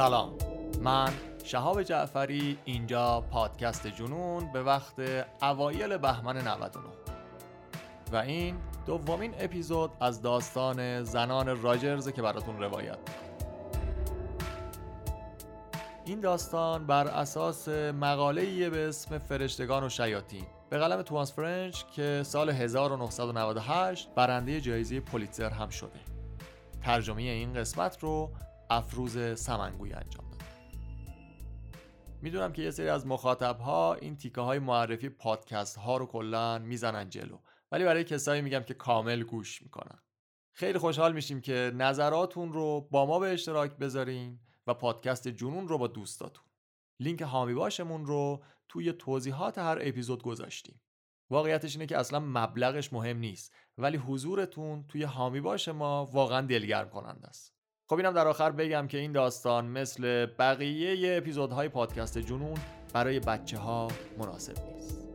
سلام. من شهاب جعفری اینجا پادکست جنون به وقت اوایل بهمن 99 و این دومین اپیزود از داستان زنان راجرز که براتون روایت این داستان بر اساس مقاله به اسم فرشتگان و شیاطین به قلم توماس فرنچ که سال 1998 برنده جایزه پولیتزر هم شده. ترجمه این قسمت رو افروز سمنگوی انجام داد. می‌دونم که یه سری از مخاطب ها این تیکه های معرفی پادکست ها رو کلا می‌زنن جلو ولی برای کسایی میگم که کامل گوش می‌کنن. خیلی خوشحال میشیم که نظراتون رو با ما به اشتراک بذارین و پادکست جنون رو با دوستاتون. لینک حامی باشمون رو توی توضیحات هر اپیزود گذاشتیم. واقعیتش اینه که اصلا مبلغش مهم نیست ولی حضورتون توی حامی باش ما واقعا دلگرم کننده است. خب اینم در آخر بگم که این داستان مثل بقیه اپیزودهای پادکست جنون برای بچه ها مناسب نیست.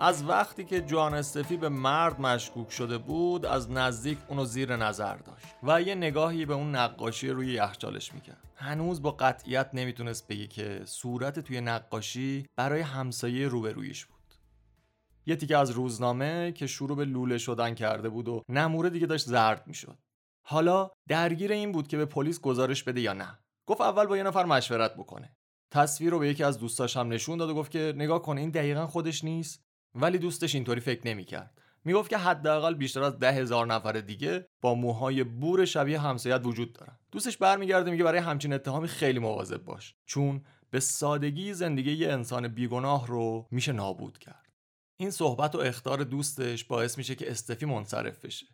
از وقتی که جان استفی به مرد مشکوک شده بود از نزدیک اونو زیر نظر داشت و یه نگاهی به اون نقاشی روی یخچالش می‌کرد. هنوز با قطعیت نمی‌تونست بگه که صورت توی نقاشی برای همسایه روبرویش بود. یه تیکه از روزنامه که شروع به لوله شدن کرده بود و نموره دیگه داشت زرد می‌شد. حالا درگیر این بود که به پلیس گزارش بده یا نه. گفت اول با یه نفر مشورت بکنه. تصویر رو به یکی از دوستاش هم نشون داد و گفت که نگاه کن این دقیقا خودش نیست ولی دوستش اینطوری فکر نمی‌کرد. می‌گفت که حداقل بیشتر از ده هزار نفر دیگه با موهای بور شبیه همسایت وجود دارن. دوستش برمیگرده میگه برای همچین اتهامی خیلی مواظب باش. چون به سادگی زندگی یه انسان بیگناه رو میشه نابود کرد. این صحبت و اختار دوستش باعث میشه که استفی منصرف بشه.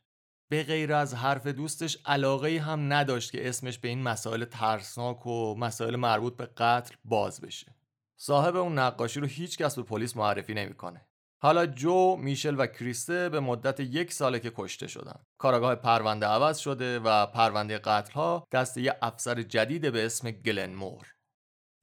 به غیر از حرف دوستش علاقه هم نداشت که اسمش به این مسائل ترسناک و مسائل مربوط به قتل باز بشه. صاحب اون نقاشی رو هیچ کس به پلیس معرفی نمی‌کنه. حالا جو، میشل و کریسته به مدت یک ساله که کشته شدن. کاراگاه پرونده عوض شده و پرونده قتل ها دست یه افسر جدید به اسم گلن مور.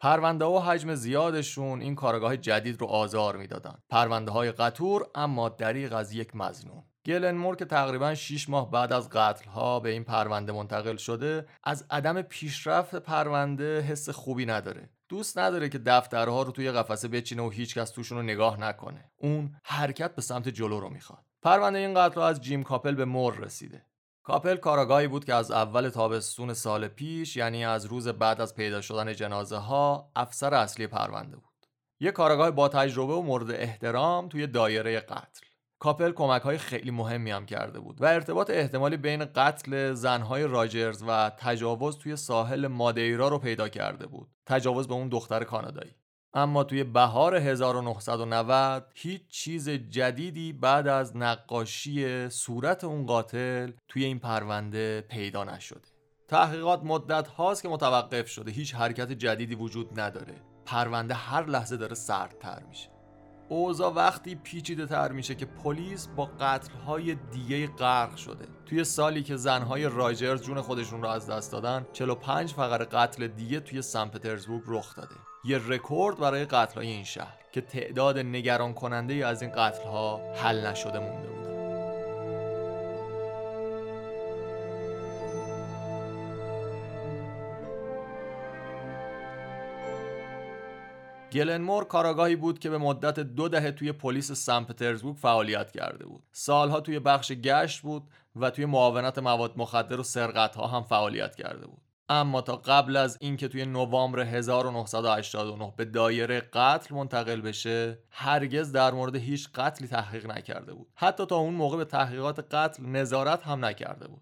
پرونده و حجم زیادشون این کارگاه جدید رو آزار می‌دادن. پرونده های قطور اما دریغ از یک مزنون. گلن مور که تقریبا 6 ماه بعد از قتل ها به این پرونده منتقل شده از عدم پیشرفت پرونده حس خوبی نداره دوست نداره که دفترها رو توی قفسه بچینه و هیچکس توشون رو نگاه نکنه. اون حرکت به سمت جلو رو می‌خواد. پرونده این قتل از جیم کاپل به مور رسیده. کاپل کاراگاهی بود که از اول تابستون سال پیش یعنی از روز بعد از پیدا شدن جنازه ها افسر اصلی پرونده بود. یه کاراگاه با تجربه و مورد احترام توی دایره قتل. کاپل کمک های خیلی مهمی هم کرده بود و ارتباط احتمالی بین قتل زنهای راجرز و تجاوز توی ساحل مادیرا رو پیدا کرده بود. تجاوز به اون دختر کانادایی. اما توی بهار 1990 هیچ چیز جدیدی بعد از نقاشی صورت اون قاتل توی این پرونده پیدا نشده. تحقیقات مدت هاست که متوقف شده. هیچ حرکت جدیدی وجود نداره. پرونده هر لحظه داره سردتر میشه. اوضاع وقتی پیچیده تر میشه که پلیس با قتل های دیگه غرق شده. توی سالی که زنهای راجرز جون خودشون رو از دست دادن 45 فقر قتل دیگه توی سن پترزبورگ رخ داده. یه رکورد برای قتل های این شهر که تعداد نگران کننده از این قتل ها حل نشده مونده بود گلنمور کاراگاهی بود که به مدت دو دهه توی پلیس سن پترزبورگ فعالیت کرده بود. سالها توی بخش گشت بود و توی معاونت مواد مخدر و سرقت ها هم فعالیت کرده بود. اما تا قبل از اینکه توی نوامبر 1989 به دایره قتل منتقل بشه هرگز در مورد هیچ قتلی تحقیق نکرده بود حتی تا اون موقع به تحقیقات قتل نظارت هم نکرده بود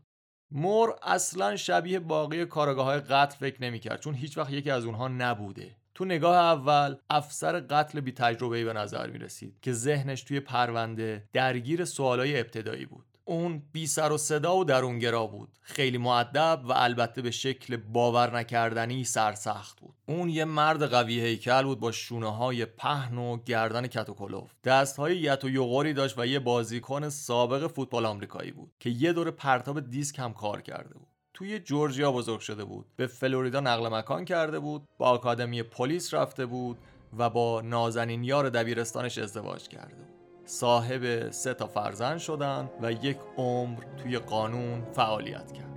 مور اصلا شبیه باقی کارگاه های قتل فکر نمی‌کرد چون هیچ وقت یکی از اونها نبوده تو نگاه اول افسر قتل بی تجربه به نظر می رسید که ذهنش توی پرونده درگیر سوالای ابتدایی بود. اون بی سر و صدا و درونگرا بود. خیلی معدب و البته به شکل باور نکردنی سرسخت بود. اون یه مرد قوی هیکل بود با شونه های پهن و گردن کت و کلوف دست های یت و یغوری داشت و یه بازیکن سابق فوتبال آمریکایی بود که یه دور پرتاب دیسک هم کار کرده بود. توی جورجیا بزرگ شده بود. به فلوریدا نقل مکان کرده بود با آکادمی پلیس رفته بود و با نازنین یار دبیرستانش ازدواج کرده بود. صاحب سه تا فرزند شدن و یک عمر توی قانون فعالیت کرد.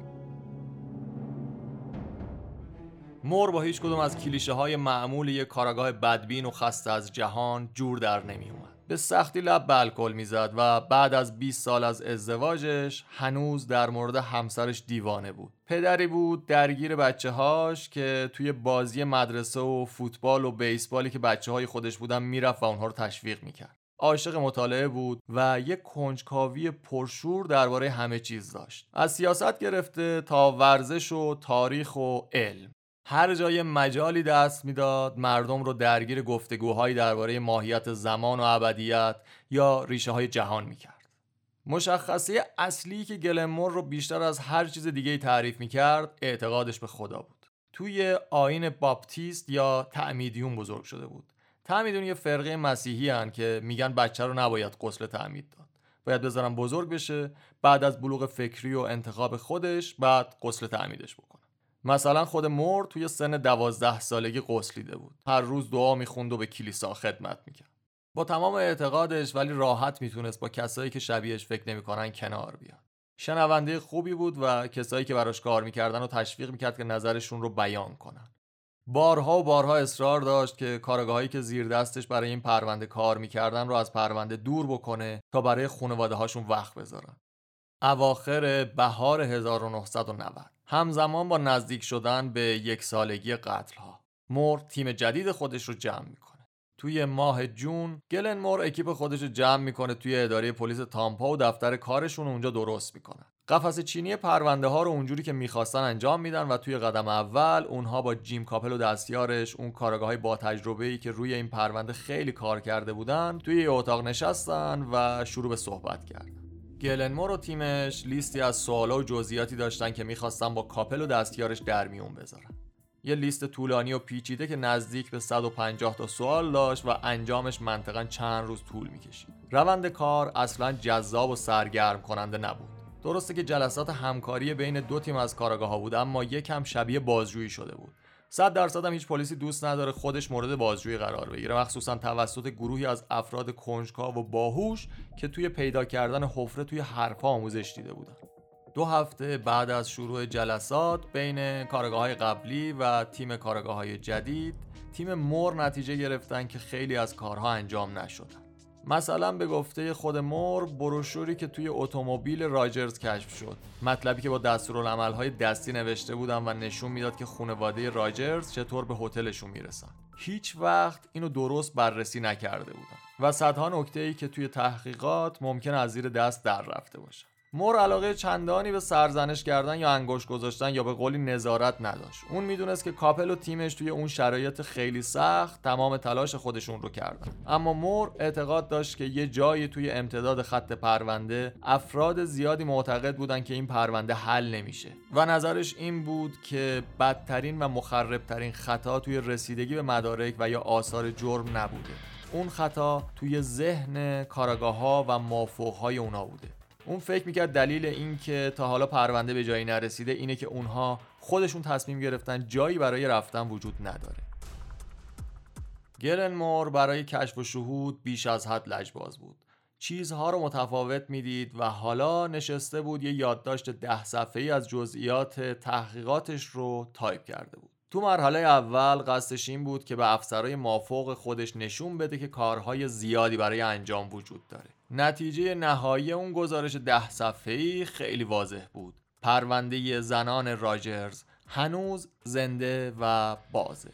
مور با هیچ کدوم از کلیشه های معمول یک کاراگاه بدبین و خسته از جهان جور در نمی اومد. به سختی لب به الکل می‌زد و بعد از 20 سال از ازدواجش هنوز در مورد همسرش دیوانه بود. پدری بود درگیر بچه هاش که توی بازی مدرسه و فوتبال و بیسبالی که بچه های خودش بودن می‌رفت و اونها رو تشویق می‌کرد. عاشق مطالعه بود و یک کنجکاوی پرشور درباره همه چیز داشت. از سیاست گرفته تا ورزش و تاریخ و علم. هر جای مجالی دست می‌داد مردم رو درگیر گفتگوهایی درباره ماهیت زمان و ابدیت یا ریشه های جهان می‌کرد. مشخصه اصلی که گلمور رو بیشتر از هر چیز دیگه تعریف می‌کرد اعتقادش به خدا بود. توی آین باپتیست یا تعمیدیون بزرگ شده بود. تعمیدیون یه فرقه مسیحی هن که میگن بچه رو نباید غسل تعمید داد. باید بذارن بزرگ بشه بعد از بلوغ فکری و انتخاب خودش بعد غسل تعمیدش بکنه. مثلا خود مور توی سن دوازده سالگی قسلیده بود. هر روز دعا می‌خوند و به کلیسا خدمت می‌کرد. با تمام اعتقادش ولی راحت می‌تونست با کسایی که شبیهش فکر نمی‌کنن کنار بیاد. شنونده خوبی بود و کسایی که براش کار می‌کردن رو تشویق می‌کرد که نظرشون رو بیان کنن. بارها و بارها اصرار داشت که کارگاهایی که زیر دستش برای این پرونده کار می‌کردن رو از پرونده دور بکنه تا برای خانواده هاشون وقت بذارن. اواخر بهار 1990 همزمان با نزدیک شدن به یک سالگی قتل ها مور تیم جدید خودش رو جمع می‌کنه. توی ماه جون گلن مور اکیپ خودش رو جمع می‌کنه توی اداره پلیس تامپا و دفتر کارشون اونجا درست می‌کنن قفس چینی پرونده ها رو اونجوری که می‌خواستن انجام میدن و توی قدم اول اونها با جیم کاپل و دستیارش اون کارگاه های با تجربه ای که روی این پرونده خیلی کار کرده بودن توی اتاق نشستن و شروع به صحبت کردن. گلنمور و تیمش لیستی از سوالا و جزئیاتی داشتن که می‌خواستن با کاپل و دستیارش در میون بذارن. یه لیست طولانی و پیچیده که نزدیک به 150 تا سوال داشت و انجامش منطقا چند روز طول می‌کشید. روند کار اصلا جذاب و سرگرم کننده نبود. درسته که جلسات همکاری بین دو تیم از کاراگاه ها بود اما یکم شبیه بازجویی شده بود. صد درصد هم هیچ پلیسی دوست نداره خودش مورد بازجویی قرار بگیره. مخصوصا توسط گروهی از افراد کنجکاو و باهوش که توی پیدا کردن حفره توی حرفها آموزش دیده بودن. دو هفته بعد از شروع جلسات بین کارگاه های قبلی و تیم کارگاه های جدید تیم مور نتیجه گرفتن که خیلی از کارها انجام نشدن. مثلا به گفته خود مور بروشوری که توی اتومبیل راجرز کشف شد. مطلبی که با دستورالعملهای دستی نوشته بودن و نشون می‌داد که خانواده راجرز چطور به هتلشون می‌رسن. هیچ وقت اینو درست بررسی نکرده بودن و صدها نکته ای که توی تحقیقات ممکن از زیر دست در رفته باشه مور علاقه چندانی به سرزنش کردن یا انگوش گذاشتن یا به قولی نظارت نداشت. اون می‌دونست که کاپل و تیمش توی اون شرایط خیلی سخت تمام تلاش خودشون رو کردن. اما مور اعتقاد داشت که یه جایی توی امتداد خط پرونده افراد زیادی معتقد بودن که این پرونده حل نمیشه. و نظرش این بود که بدترین و مخربترین خطا توی رسیدگی به مدارک و یا آثار جرم نبوده. اون خطا توی ذهن کاراگاه ها و مافوق های اونا بوده. اون فکر می‌کرد دلیل این که تا حالا پرونده به جایی نرسیده اینه که اونها خودشون تصمیم گرفتن جایی برای رفتن وجود نداره. گلن مور برای کشف و شهود بیش از حد لجباز بود. چیزها رو متفاوت می‌دید و حالا نشسته بود یه یادداشت ده صفحه‌ای از جزئیات تحقیقاتش رو تایپ کرده بود. تو مرحله اول قصدش این بود که به افسرهای مافوق خودش نشون بده که کارهای زیادی برای انجام وجود داره. نتیجه نهایی اون گزارش ده صفحه‌ای خیلی واضح بود. پرونده زنان راجرز هنوز زنده و بازه.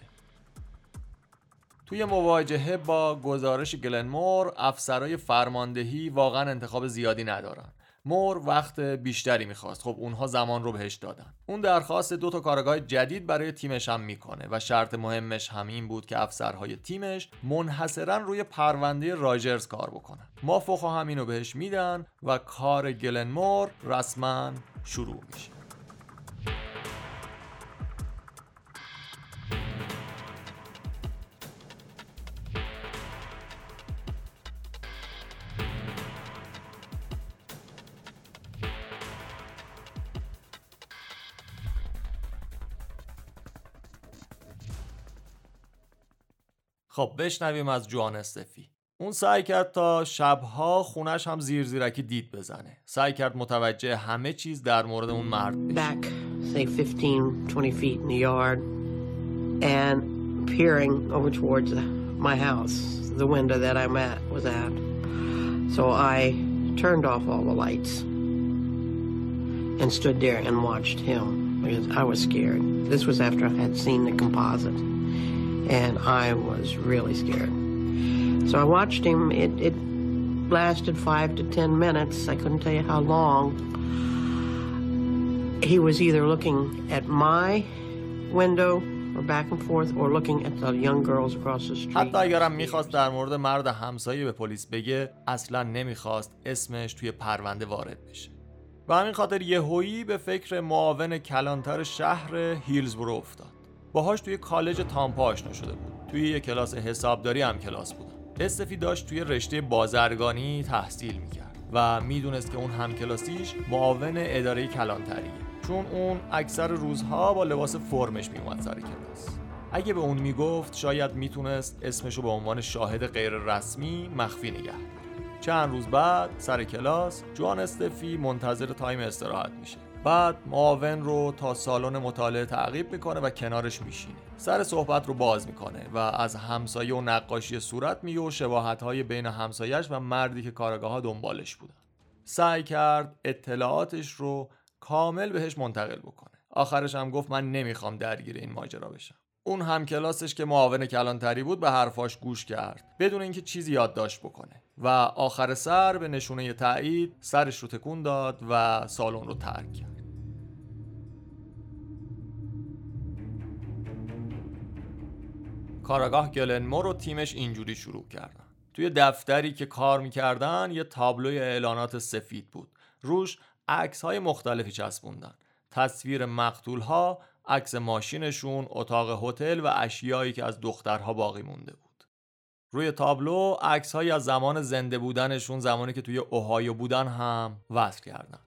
توی مواجهه با گزارش گلنمور افسرهای فرماندهی واقعا انتخاب زیادی ندارن. مور وقت بیشتری می‌خواست. خب اونها زمان رو بهش دادن. اون درخواست دو تا کارگاه جدید برای تیمش هم می‌کنه و شرط مهمش هم این بود که افسرهای تیمش منحصرا روی پرونده راجرز کار بکنن. مافوقا هم اینو بهش میدن و کار گلن مور رسما شروع میشه. خب بشنویم از جوان استفی اون سعی کرد تا شبها خونش هم زیر زیرکی دید بزنه سعی کرد متوجه همه چیز در مورد اون مرد بشه Back, say 15, 20 feet in the yard and peering over towards my house, the window that I'm at was at. So I turned off all the lights and stood there and watched him because I was scared. This was after I had seen the composite and I was really scared. So I watched him. It, it lasted five to ten minutes. I couldn't tell you how long. He was either looking at my window or back and forth or looking at the young girls across the street. حتی اگرم می‌خواست در مورد مرد همسایه به پلیس بگه اصلا نمی‌خواست اسمش توی پرونده وارد بشه به همین خاطر یهویی به فکر معاون کلانتر شهر هیلزبرو افتاد باهاش توی کالج تامپا آشنا شده بود. توی یه کلاس حسابداری هم کلاس بودن استفی داشت توی رشته بازرگانی تحصیل می‌کرد و می‌دونست که اون همکلاسیش معاون اداره کلانتریه. چون اون اکثر روزها با لباس فرمش میومد سر کلاس. اگه به اون می‌گفت شاید می‌تونست اسمشو به عنوان شاهد غیر رسمی مخفی نگه. چند روز بعد سر کلاس جوان استفی منتظر تایم استراحت میشه. بعد معاون رو تا سالن مطالعه تعقیب می‌کنه و کنارش میشینه. سر صحبت رو باز می‌کنه و از همسایه و نقاشی صورت میگه و شباهت های بین همسایش و مردی که کارگاه ها دنبالش بودن. سعی کرد اطلاعاتش رو کامل بهش منتقل بکنه. آخرش هم گفت من نمی‌خوام درگیر این ماجرا بشم. اون هم کلاسش که معاون کلانتری بود به حرفاش گوش کرد. بدون اینکه چیزی یادداشت بکنه. و آخر سر به نشونه تایید سرش رو تکون داد و سالن رو ترک کرد. کاراگاه گلنمور و تیمش اینجوری شروع کردن. توی دفتری که کار می‌کردن یه تابلوی اعلانات سفید بود. روش عکس های مختلفی چسبوندن. تصویر مقتول ها عکس ماشینشون اتاق هتل و اشیایی که از دخترها باقی مونده بود. روی تابلو عکس هایی از زمان زنده بودنشون زمانی که توی اوهایو بودن هم وصل کردن.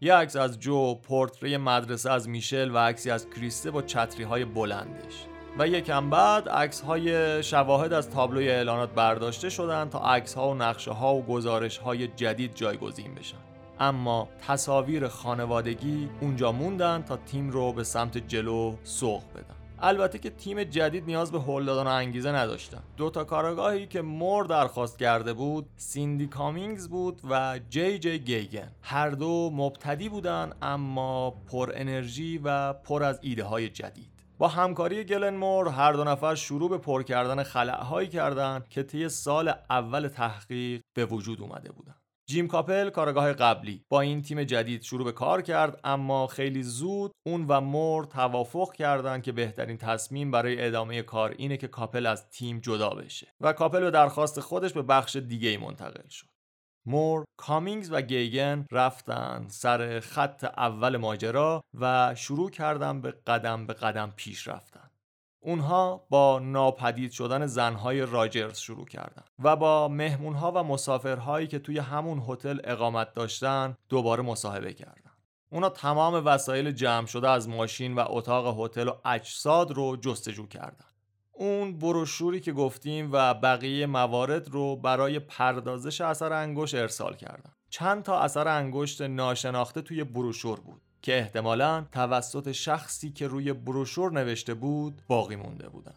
یه عکس از جو پورتری مدرسه از میشل و عکسی از کریسته با چتری های بلندش. و یکم بعد عکس های شواهد از تابلوی اعلانات برداشته شدن تا عکس ها و نقشه ها و گزارش های جدید جایگزین بشن. اما تصاویر خانوادگی اونجا موندن تا تیم رو به سمت جلو سوق بدن. البته که تیم جدید نیاز به هل دادن و انگیزه نداشتن. دو تا کارگاهی که مور درخواست کرده بود سیندی کامینگز بود و جی جی گیگن. هر دو مبتدی بودن اما پر انرژی و پر از ایده های جدید. با همکاری گلن مور هر دو نفر شروع به پر کردن خلعهایی کردند که طی سال اول تحقیق به وجود اومده بودن جیم کاپل کارآگاه قبلی با این تیم جدید شروع به کار کرد اما خیلی زود اون و مور توافق کردند که بهترین تصمیم برای ادامه کار اینه که کاپل از تیم جدا بشه و کاپل به درخواست خودش به بخش دیگه منتقل شد. مور، کامینگز و گیگن رفتن سر خط اول ماجرا و شروع کردن به قدم به قدم پیش رفتن. اونها با ناپدید شدن زنهای راجرز شروع کردند و با مهمونها و مسافرهایی که توی همون هتل اقامت داشتن دوباره مصاحبه کردند. اونا تمام وسایل جمع شده از ماشین و اتاق هتل و اجساد رو جستجو کردند. اون بروشوری که گفتیم و بقیه موارد رو برای پردازش اثر انگشت ارسال کردن. چند تا اثر انگشت ناشناخته توی بروشور بود. که احتمالا توسط شخصی که روی بروشور نوشته بود باقی مونده بودن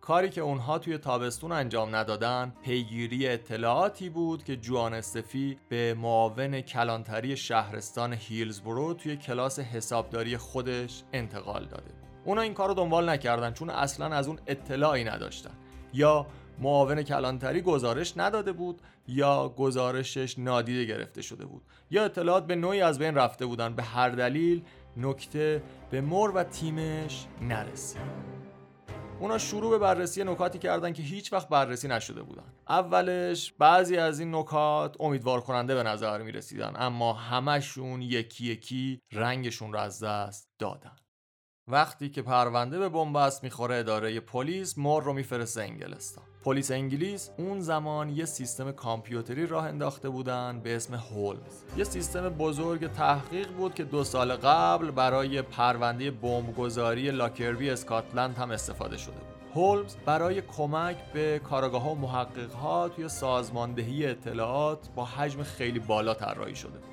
کاری که اونها توی تابستون انجام ندادن پیگیری اطلاعاتی بود که جوان استفی به معاون کلانتری شهرستان هیلزبرو توی کلاس حسابداری خودش انتقال داده اونا این کار رو دنبال نکردن چون اصلا از اون اطلاعی نداشتن. یا معاون کلانتری گزارش نداده بود یا گزارشش نادیده گرفته شده بود. یا اطلاعات به نوعی از بین رفته بودن به هر دلیل نکته به مر و تیمش نرسید. اونا شروع به بررسی نکاتی کردن که هیچ وقت بررسی نشده بودن. اولش بعضی از این نکات امیدوار کننده به نظر می رسیدن اما همشون یکی یکی رنگشون رو از دست دادن. وقتی که پرونده به بنبست می‌خوره اداره پلیس مور رو میفرسته انگلستان. پلیس انگلیس اون زمان یه سیستم کامپیوتری راه انداخته بودن به اسم هولمز. یه سیستم بزرگ تحقیق بود که دو سال قبل برای پرونده بمبگذاری لاکربی اسکاتلند هم استفاده شده بود. هولمز برای کمک به کاراگاه و محقق ها توی سازماندهی اطلاعات با حجم خیلی بالا طراحی شده بود.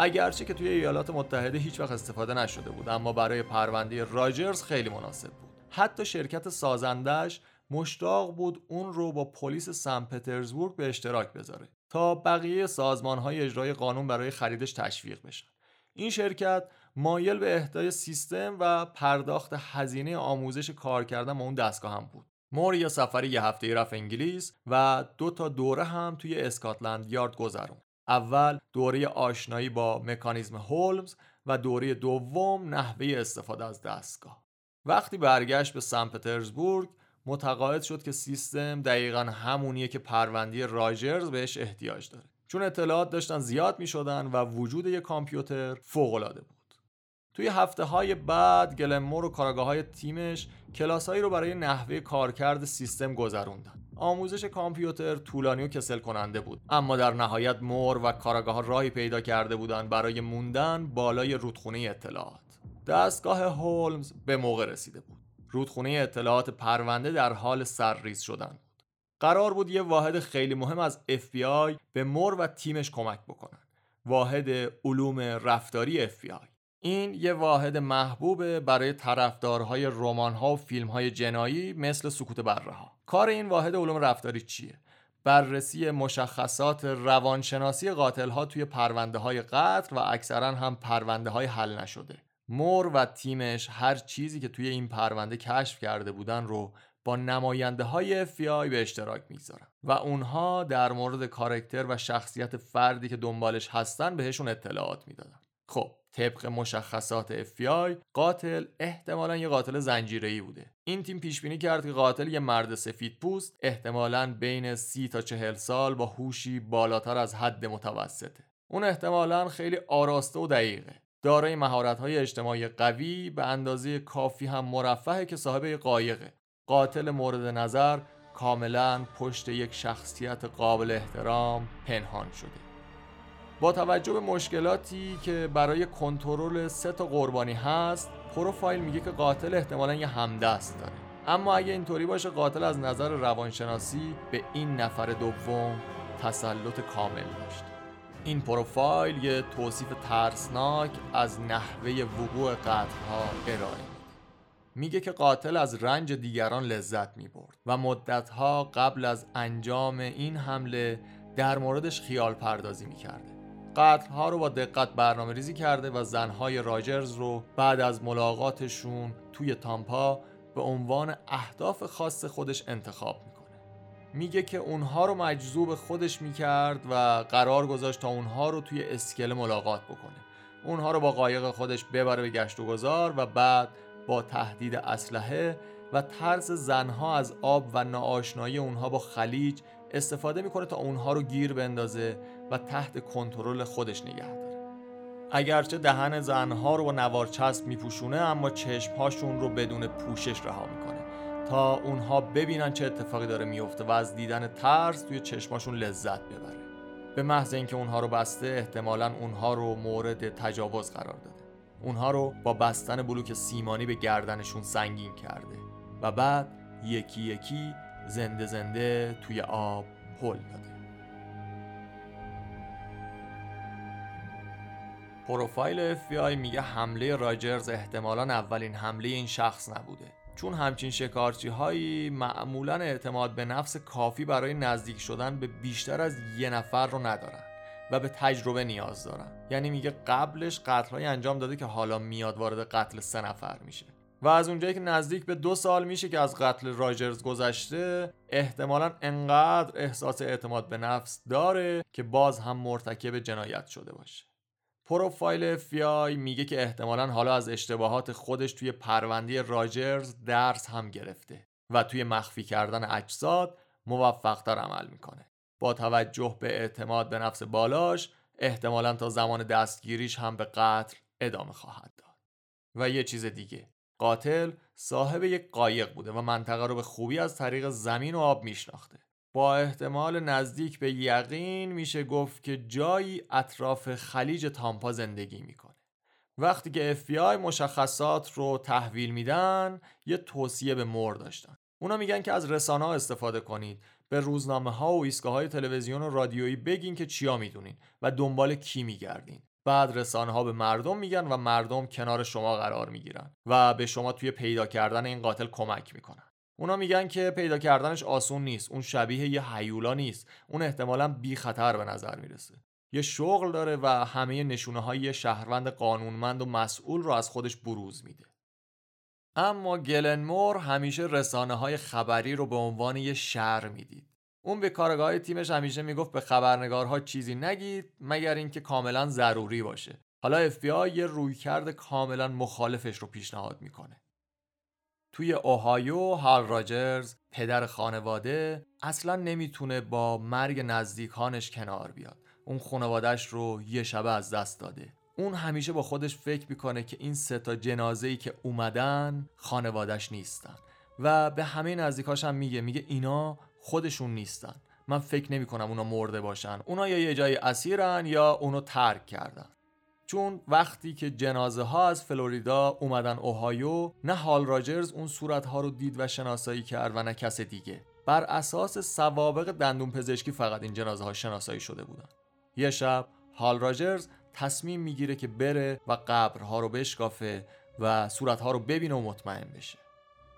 اگرچه که توی ایالات متحده هیچ وقت استفاده نشده بود اما برای پرونده راجرز خیلی مناسب بود. حتی شرکت سازندش مشتاق بود اون رو با پلیس سن پترزبورگ به اشتراک بذاره تا بقیه سازمان های اجرای قانون برای خریدش تشویق بشن. این شرکت مایل به اهدای سیستم و پرداخت هزینه آموزش کار کردن با اون دستگاه هم بود. مور یه سفر یه هفته رفت انگلیس و دو تا دوره هم توی اسکاتلند یارد گذرون اول دوره آشنایی با مکانیزم هولمز و دوره دوم نحوه استفاده از دستگاه. وقتی برگشت به سن پترزبورگ متقاعد شد که سیستم دقیقا همونیه که پروندی راجرز بهش احتیاج داره. چون اطلاعات داشتن زیاد می شدن و وجود یک کامپیوتر فوق العاده بود. توی هفته های بعد گلمور و کارگاه های تیمش کلاسهایی رو برای نحوه کارکرد سیستم گذروندن. آموزش کامپیوتر طولانی و کسل کننده بود. اما در نهایت مور و کارگاه ها راهی پیدا کرده بودند برای موندن بالای رودخونه اطلاعات. دستگاه هولمز به موقع رسیده بود. رودخونه اطلاعات پرونده در حال سرریز شدن بود. قرار بود یه واحد خیلی مهم از FBI به مور و تیمش کمک بکنن. واحد علوم رفتاری FBI این یه واحد محبوبه برای طرفدارهای رمان‌ها و فیلم‌های جنایی مثل سکوت بره‌ها. کار این واحد علوم رفتاری چیه؟ بررسی مشخصات روانشناسی قاتل‌ها توی پرونده های قتل و اکثرا هم پرونده های حل نشده. مور و تیمش هر چیزی که توی این پرونده کشف کرده بودن رو با نماینده های FBI به اشتراک می‌گذارن و اونها در مورد کارکتر و شخصیت فردی که دنبالش هستن بهشون اطلاعات می‌دادن. خب طبق مشخصات FBI قاتل احتمالا یه قاتل زنجیره‌ای بوده. این تیم پیش بینی کرد که قاتل یه مرد سفید پوست احتمالا بین 30 تا 40 سال با هوشی بالاتر از حد متوسطه. اون احتمالا خیلی آراسته و دقیقه. دارای مهارت‌های اجتماعی قوی به اندازه کافی هم مرفهه که صاحب قایقه. قاتل مورد نظر کاملا پشت یک شخصیت قابل احترام پنهان شده. با توجه به مشکلاتی که برای کنترل سه تا قربانی هست پروفایل میگه که قاتل احتمالا یه همدست داره. اما اگه اینطوری باشه قاتل از نظر روانشناسی به این نفر دوم تسلط کامل داشت. این پروفایل یه توصیف ترسناک از نحوه وقوع قتلها ارائه میگه که قاتل از رنج دیگران لذت می‌برد و مدتها قبل از انجام این حمله در موردش خیال پردازی می‌کرده. قتل ها رو با دقت برنامه ریزی کرده و زنهای راجرز رو بعد از ملاقاتشون توی تامپا به عنوان اهداف خاص خودش انتخاب می‌کنه. میگه که اونها رو مجذوب خودش می‌کرد و قرار گذاشت تا اونها رو توی اسکله ملاقات بکنه. اونها رو با قایق خودش ببره به گشت و گذار و بعد با تهدید اسلحه و ترس زنها از آب و ناآشنایی اونها با خلیج استفاده می‌کنه تا اونها رو گیر بندازه و تحت کنترل خودش نگه داره. اگرچه دهن زنها رو با نوار چسب میپوشونه اما چشمهاشون رو بدون پوشش رها می‌کنه تا اونها ببینن چه اتفاقی داره میفته و از دیدن ترس توی چشماشون لذت ببره. به محض اینکه اونها رو بسته احتمالا اونها رو مورد تجاوز قرار داده. اونها رو با بستن بلوک سیمانی به گردنشون سنگین کرده و بعد یکی یکی زنده زنده توی آب هل داده. پروفایل FBI میگه حمله راجرز احتمالا اولین حمله این شخص نبوده. چون همچین شکارچی هایی معمولا اعتماد به نفس کافی برای نزدیک شدن به بیشتر از یه نفر رو ندارن و به تجربه نیاز دارن. یعنی میگه قبلش قتل انجام داده که حالا میاد وارد قتل سه نفر میشه. و از اونجایی که نزدیک به دو سال میشه که از قتل راجرز گذشته احتمالا انقدر احساس اعتماد به نفس داره که باز هم مرتکب جنایت شده باشه. پروفایل FBI میگه که احتمالا حالا از اشتباهات خودش توی پرونده راجرز درس هم گرفته و توی مخفی کردن اجساد موفقتر عمل می‌کنه. با توجه به اعتماد به نفس بالاش احتمالا تا زمان دستگیریش هم به قتل ادامه خواهد داد. و یه چیز دیگه. قاتل صاحب یک قایق بوده و منطقه رو به خوبی از طریق زمین و آب میشناخته. با احتمال نزدیک به یقین میشه گفت که جایی اطراف خلیج تامپا زندگی می‌کنه. وقتی که FBI مشخصات رو تحویل میدن یه توصیه به مور داشتن. اونا میگن که از رسانه ها استفاده کنید. به روزنامه ها و ایستگاه های تلویزیون و رادیویی بگین که چیا می‌دونین و دنبال کی میگردین. بعد رسانه ها به مردم میگن و مردم کنار شما قرار می‌گیرن و به شما توی پیدا کردن این قاتل کمک می‌کنن. اونا میگن که پیدا کردنش آسون نیست اون شبیه یه حیولا نیست. اون احتمالا بی خطر به نظر می‌رسه. یه شغل داره و همه نشونه های شهروند قانونمند و مسئول رو از خودش بروز میده. اما گلنمور همیشه رسانه های خبری رو به عنوان یه شر می‌دید. اون به کارگاه تیمش همیشه می‌گفت به خبرنگارها چیزی نگید مگر اینکه کاملا ضروری باشه. حالا FBI یه رویکرد کاملا مخالفش رو پیشنهاد می‌کنه. توی اوهایو هال راجرز پدر خانواده اصلا نمی‌تونه با مرگ نزدیکانش کنار بیاد. اون خانوادهش رو یه شبه از دست داده. اون همیشه با خودش فکر می‌کنه که این سه تا جنازه ای که اومدن خانوادش نیستن. و به همه نزدیکاش هم میگه میگه اینا خودشون نیستن. من فکر نمی کنم اونا مرده باشن. اونا یا یه جای اسیرن یا اونو ترک کردن. چون وقتی که جنازه ها از فلوریدا اومدن اوهایو نه هال راجرز اون صورت ها رو دید و شناسایی کرد و نه کس دیگه. بر اساس سوابق دندون پزشکی فقط این جنازه ها شناسایی شده بودن. یه شب هال راجرز تصمیم می‌گیره که بره و قبرها رو بشکافه و صورتها رو ببینه و مطمئن بشه.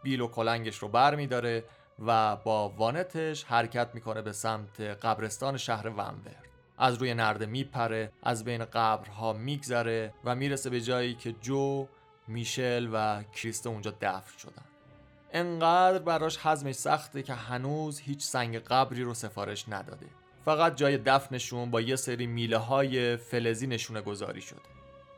بیل و کلنگش رو بر میداره و با وانتش حرکت می‌کنه به سمت قبرستان شهر ونور از روی نرده میپره از بین قبرها میگذره و می‌رسه به جایی که جو میشل و کریست اونجا دفن شدن. انقدر براش حزمش سخته که هنوز هیچ سنگ قبری رو سفارش نداده. فقط جای دفنشون با یه سری میله های فلزی نشونه گذاری شده.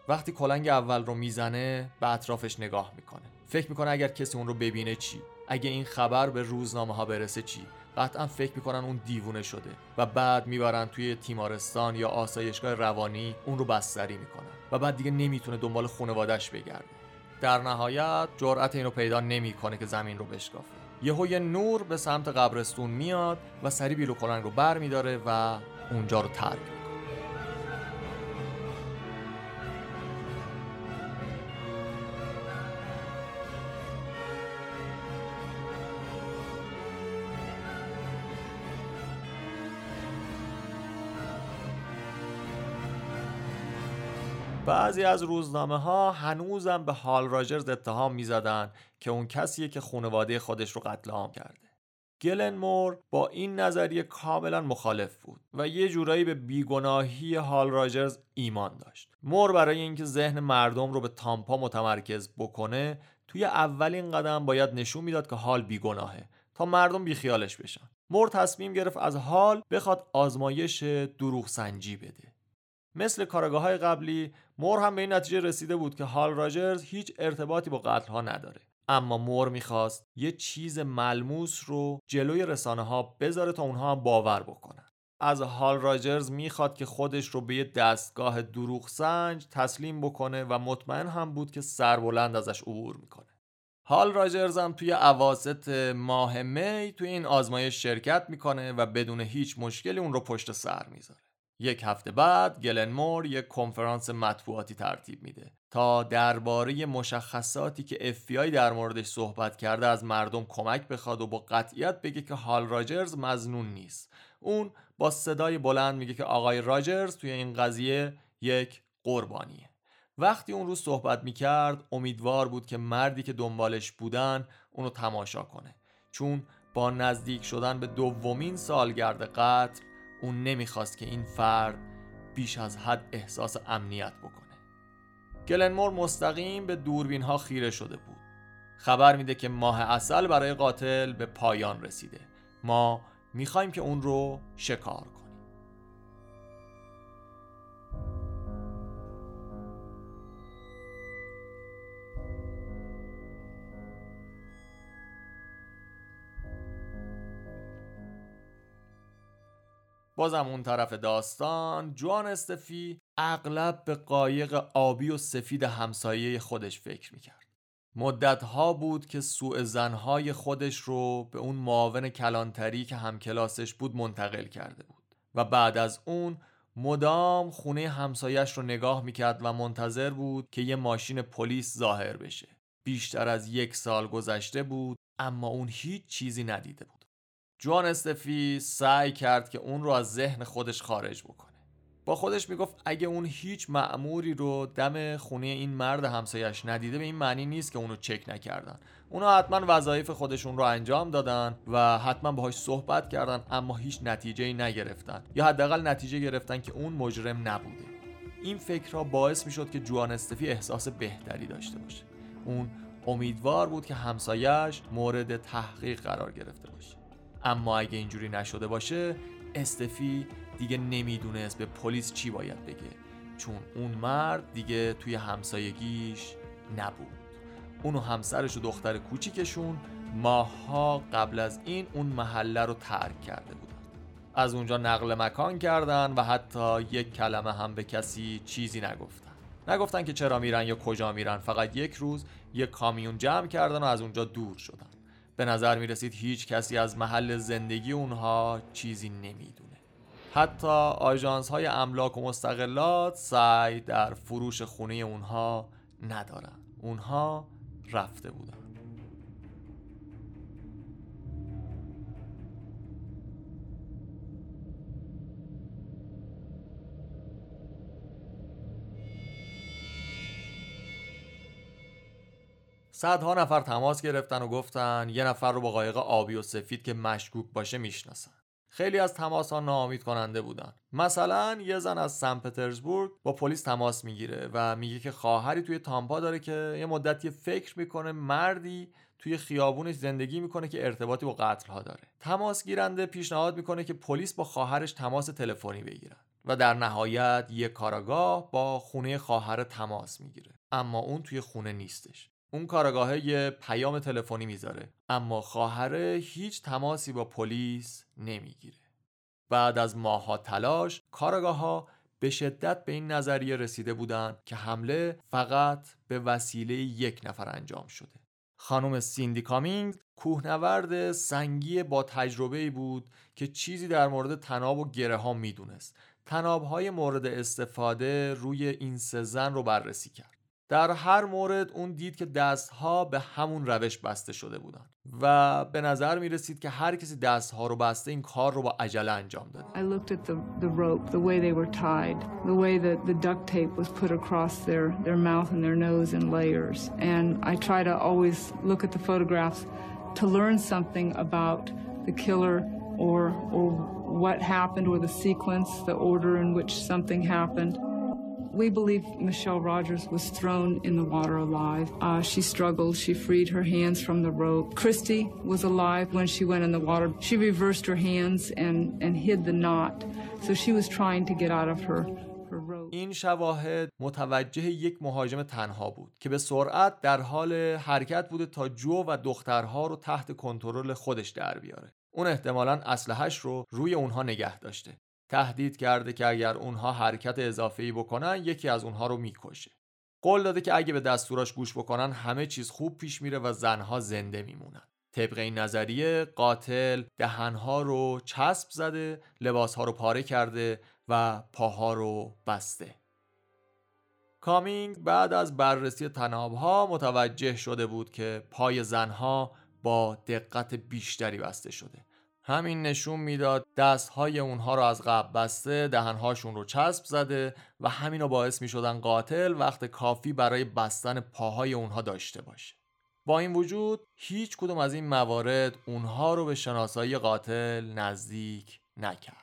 وقتی کلنگ اول رو می‌زنه به اطرافش نگاه می‌کنه. فکر می‌کنه اگر کسی اون رو ببینه چی؟ اگه این خبر به روزنامه ها برسه چی؟ قطعا فکر می‌کنن اون دیوونه شده و بعد می‌برن توی تیمارستان یا آسایشگاه روانی اون رو بستری می‌کنن و بعد دیگه نمی‌تونه دنبال خانوادش بگرده. در نهایت جرأت اینو پیدا نمی‌کنه که زمین رو بشکافه. یهو یه نور به سمت قبرستون میاد و سری بیلو کلنگ رو بر میداره و اونجا رو ترک بعضی از روزنامه ها هنوزم به هال راجرز اتهام می‌زدن که اون کسیه که خانواده خودش رو قتل عام کرده. گلن مور با این نظریه کاملا مخالف بود و یه جورایی به بیگناهی هال راجرز ایمان داشت. مور برای اینکه ذهن مردم رو به تامپا متمرکز بکنه توی اولین قدم باید نشون می‌داد که حال بیگناهه تا مردم بیخیالش بشن. مور تصمیم گرفت از حال بخواد آزمایش دروغ سنجی بده. مثل کارگاه های قبلی مور هم به این نتیجه رسیده بود که هال راجرز هیچ ارتباطی با قتل ها نداره. اما مور می‌خواست یه چیز ملموس رو جلوی رسانه ها بذاره تا اونها هم باور بکنن. از هال راجرز می‌خواد که خودش رو به یه دستگاه دروغ سنج تسلیم بکنه و مطمئن هم بود که سربلند ازش عبور می‌کنه. هال راجرز هم توی عواست ماه می توی این آزمایش شرکت می‌کنه و بدون هیچ مشکلی اون رو پشت سر می‌ذاره. یک هفته بعد گلنمور یک کنفرانس مطبوعاتی ترتیب میده تا درباره مشخصاتی که FBI در موردش صحبت کرده از مردم کمک بخواد و با قطعیت بگه که هال راجرز مزنون نیست. اون با صدای بلند میگه که آقای راجرز توی این قضیه یک قربانیه. وقتی اون روز صحبت می‌کرد امیدوار بود که مردی که دنبالش بودن اونو تماشا کنه. چون با نزدیک شدن به دومین سالگرد قتل اون نمی‌خواست که این فرد بیش از حد احساس امنیت بکنه. گلنمور مستقیم به دوربین ها خیره شده بود. خبر میده که ماه اصل برای قاتل به پایان رسیده. ما می‌خوایم که اون رو شکار کنیم. بازم اون طرف داستان جوان استفی اغلب به قایق آبی و سفید همسایه خودش فکر می‌کرد. مدت ها بود که سوء زنهای خودش رو به اون معاون کلانتری که همکلاسش بود منتقل کرده بود و بعد از اون مدام خونه همسایش رو نگاه می‌کرد و منتظر بود که یه ماشین پلیس ظاهر بشه. بیشتر از یک سال گذشته بود اما اون هیچ چیزی ندیده بود. جوان استفی سعی کرد که اون رو از ذهن خودش خارج بکنه. با خودش می‌گفت اگه اون هیچ معموری رو دم خونه این مرد همسایش ندیده به این معنی نیست که اونو چک نکردن. اونا حتما وظایف خودشون رو انجام دادن و حتما باهاش صحبت کردن اما هیچ نتیجه ای نگرفتن. یا حداقل نتیجه گرفتن که اون مجرم نبوده. این فکرها باعث می‌شد که جوان استفی احساس بهتری داشته باشه. اون امیدوار بود که همسایش مورد تحقیق قرار گرفته باشه. اما اگه اینجوری نشده باشه استفی دیگه نمی‌دونست به پلیس چی باید بگه. چون اون مرد دیگه توی همسایگیش نبود. اون و همسرش و دختر کوچیکشون ماها قبل از این اون محله رو ترک کرده بودن. از اونجا نقل مکان کردن و حتی یک کلمه هم به کسی چیزی نگفتن. نگفتن که چرا میرن یا کجا میرن. فقط یک روز یک کامیون جمع کردن و از اونجا دور شدن. به نظر می رسید هیچ کسی از محل زندگی اونها چیزی نمی‌دونه. حتی آژانس های املاک و مستقلات سعی در فروش خونه اونها ندارن. اونها رفته بودن. صدها نفر تماس گرفتن و گفتن یه نفر رو با قایق آبی و سفید که مشکوک باشه می‌شناسن. خیلی از تماس ها ناامید کننده بودن. مثلا یه زن از سن پترزبورگ با پلیس تماس می‌گیره و میگه که خواهری توی تامپا داره که یه مدتی فکر می‌کنه مردی توی خیابونش زندگی می‌کنه که ارتباطی با قتل ها داره. تماس گیرنده پیشنهاد می‌کنه که پلیس با خواهرش تماس تلفنی بگیرن و در نهایت یک کاراگاه با خونه خواهر تماس می‌گیره. اما اون توی خونه نیستش. اون کارگاهه پیام تلفنی می‌ذاره اما خواهره هیچ تماسی با پلیس نمی‌گیره. بعد از ماها تلاش کارگاه ها به شدت به این نظریه رسیده بودند که حمله فقط به وسیله یک نفر انجام شده. خانم سیندی کامینگ کوهنورد سنگی با تجربه بود که چیزی در مورد تناب و گره ها می‌دونست. تناب های مورد استفاده روی این سه زن رو بررسی کرد. در هر مورد اون دید که دستها به همون روش بسته شده بودن و به نظر می رسید که هر کسی دستها رو بسته این کار رو با عجله انجام داده I looked at the, the rope, the way they were tied, the way that the duct tape was put across their, their mouth and their nose in layers. And I try to always look at the photographs to learn something about the killer or, or what happened or the sequence, the order in which something happened. We believe Michelle Rogers was thrown in the water alive. Uh, she struggled. She freed her hands from the rope. Christy was alive when she went in the water. She reversed her hands and, and hid the knot. So she was trying to get out of her این شواهد متوجه یک مهاجم تنها بود که به سرعت در حال حرکت بوده تا جو و دخترها رو تحت کنترل خودش در بیاره. اون احتمالا اسلحهش رو روی اونها نگه داشته. تهدید کرده که اگر اونها حرکت اضافه‌ای بکنن یکی از اونها رو می‌کشه. قول داده که اگه به دستوراش گوش بکنن همه چیز خوب پیش میره و زنها زنده میمونن. طبق این نظریه قاتل دهنها رو چسب زده لباسها رو پاره کرده و پاها رو بسته. کامینگ بعد از بررسی تنابها متوجه شده بود که پای زنها با دقت بیشتری بسته شده. همین نشون می‌داد دستهای اونها رو از قبل بسته دهنهاشون رو چسب زده و همین رو باعث می شدن قاتل وقت کافی برای بستن پاهای اونها داشته باشه. با این وجود هیچ کدوم از این موارد اونها رو به شناسایی قاتل نزدیک نکرد.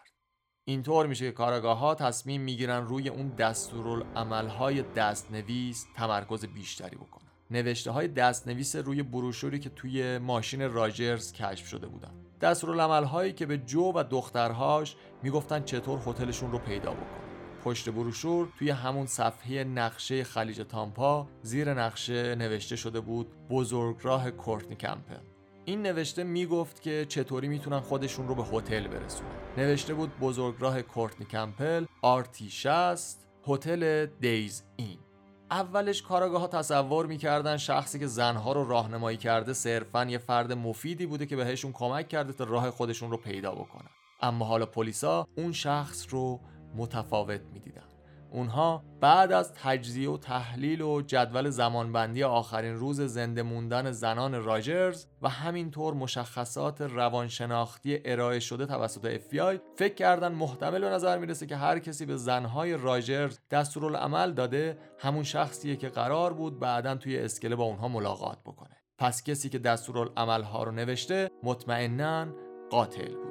اینطور میشه که کارگاه ها تصمیم می‌گیرن روی اون دستورالعملهای دستنویس تمرکز بیشتری بکنن. نوشته های دستنویس روی بروشوری که توی ماشین راجرز کشف شده بودن. دستورالعمل هایی که به جو و دخترهاش می‌گفتن چطور هتلشون رو پیدا بکنن پشت بروشور توی همون صفحه نقشه خلیج تامپا زیر نقشه نوشته شده بود بزرگراه کورتنی کمپل این نوشته می‌گفت که چطوری می‌تونن خودشون رو به هتل برسونن. نوشته بود بزرگراه کورتنی کمپل آرتی 60 هتل دیز این. اولش کاراگاه ها تصور می‌کردن شخصی که زنها رو راهنمایی کرده صرفا یه فرد مفیدی بوده که بهشون کمک کرده تا راه خودشون رو پیدا بکنن. اما حالا پلیسا اون شخص رو متفاوت می‌دیدن. اونها بعد از تجزیه و تحلیل و جدول زمانبندی آخرین روز زنده موندن زنان راجرز و همینطور مشخصات روانشناختی ارائه شده توسط FBI فکر کردن محتمل به نظر می‌رسه که هر کسی به زنهای راجرز دستورالعمل داده همون شخصیه که قرار بود بعدا توی اسکله با اونها ملاقات بکنه. پس کسی که دستورالعمل ها رو نوشته مطمئنا قاتل بوده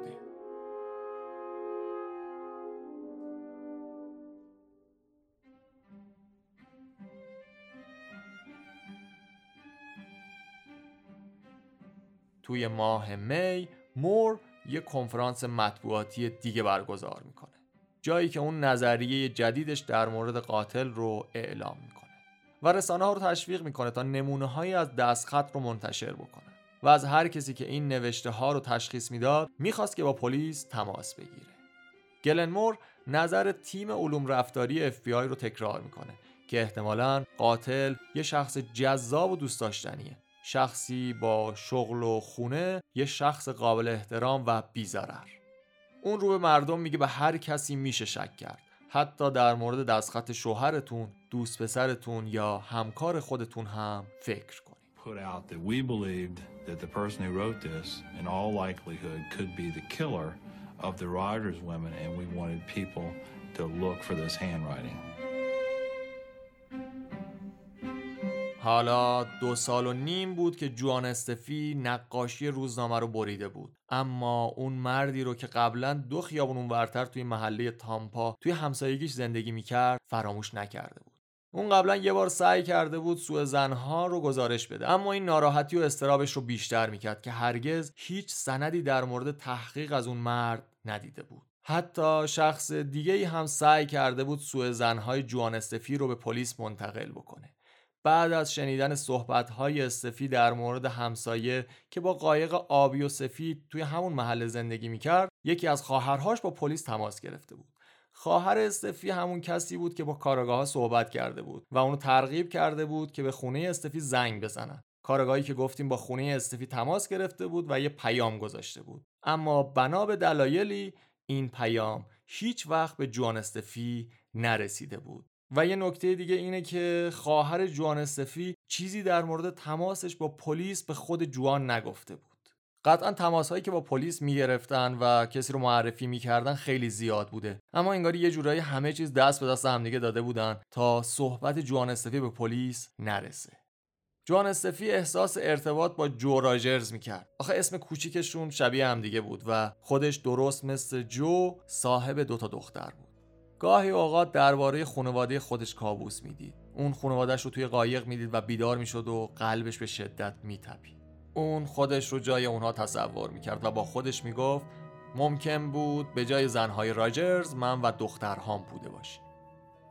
توی ماه می مور یه کنفرانس مطبوعاتی دیگه برگزار می‌کنه. جایی که اون نظریه جدیدش در مورد قاتل رو اعلام می‌کنه. و رسانه ها رو تشویق می‌کنه تا نمونه هایی از دستخط رو منتشر بکنه. و از هر کسی که این نوشته ها رو تشخیص می‌داد می‌خواست که با پلیس تماس بگیره. گلن مور نظر تیم علوم رفتاری FBI رو تکرار می‌کنه که احتمالا قاتل یه شخص جذاب و دوست داشتنیه. شخصی با شغل و خونه یه شخص قابل احترام و بیزرر اون رو به مردم میگه به هر کسی میشه شک کرد حتی در مورد دستخط شوهرتون دوست پسرتون یا همکار خودتون هم فکر کنید put out that we believed that the person who wrote this in all likelihood could be the killer of the Rogers women and we wanted people to look for this handwriting. حالا دو سال و نیم بود که جوان استفی نقاشی روزنامه رو بریده بود. اما اون مردی رو که قبلا دو خیابون اونورتر توی محله تامپا توی همسایگیش زندگی می‌کرد فراموش نکرده بود. اون قبلا یه بار سعی کرده بود سوء زنها رو گزارش بده اما این ناراحتی و استرابش رو بیشتر می‌کرد که هرگز هیچ سندی در مورد تحقیق از اون مرد ندیده بود. حتی شخص دیگه هم سعی کرده بود سوء زنهای جوان استفی رو به پلیس منتقل بکنه. بعد از شنیدن صحبت‌های استفی در مورد همسایه که با قایق آبی و سفید توی همون محل زندگی می‌کرد یکی از خواهرهاش با پلیس تماس گرفته بود. خواهر استفی همون کسی بود که با کارگاه صحبت کرده بود و اونو ترغیب کرده بود که به خونه استفی زنگ بزنن. کارگاهی که گفتیم با خونه استفی تماس گرفته بود و یه پیام گذاشته بود. اما بنا به دلایلی این پیام هیچ وقت به جوان استفی نرسیده بود. و یه نکته دیگه اینه که خواهر جوان استفی چیزی در مورد تماسش با پلیس به خود جوان نگفته بود. قطعا تماس هایی که با پلیس می‌گرفتن و کسی رو معرفی می‌کردن خیلی زیاد بوده. اما انگاری یه جورایی همه چیز دست به دست همدیگه داده بودن تا صحبت جوان استفی به پلیس نرسه. جوان استفی احساس ارتباط با جو راجرز می‌کرد. آخه اسم کوچیکشون شبیه همدیگه بود و خودش درست مثل جو صاحب دوتا دختر بود. گاهی اوقات درباره خانواده خودش کابوس می‌دید. اون خانوادهش رو توی قایق می‌دید و بیدار می‌شد و قلبش به شدت میتپید. اون خودش رو جای اونها تصور می‌کرد و با خودش می‌گفت ممکن بود به جای زنهای راجرز من و دخترهام بوده باشی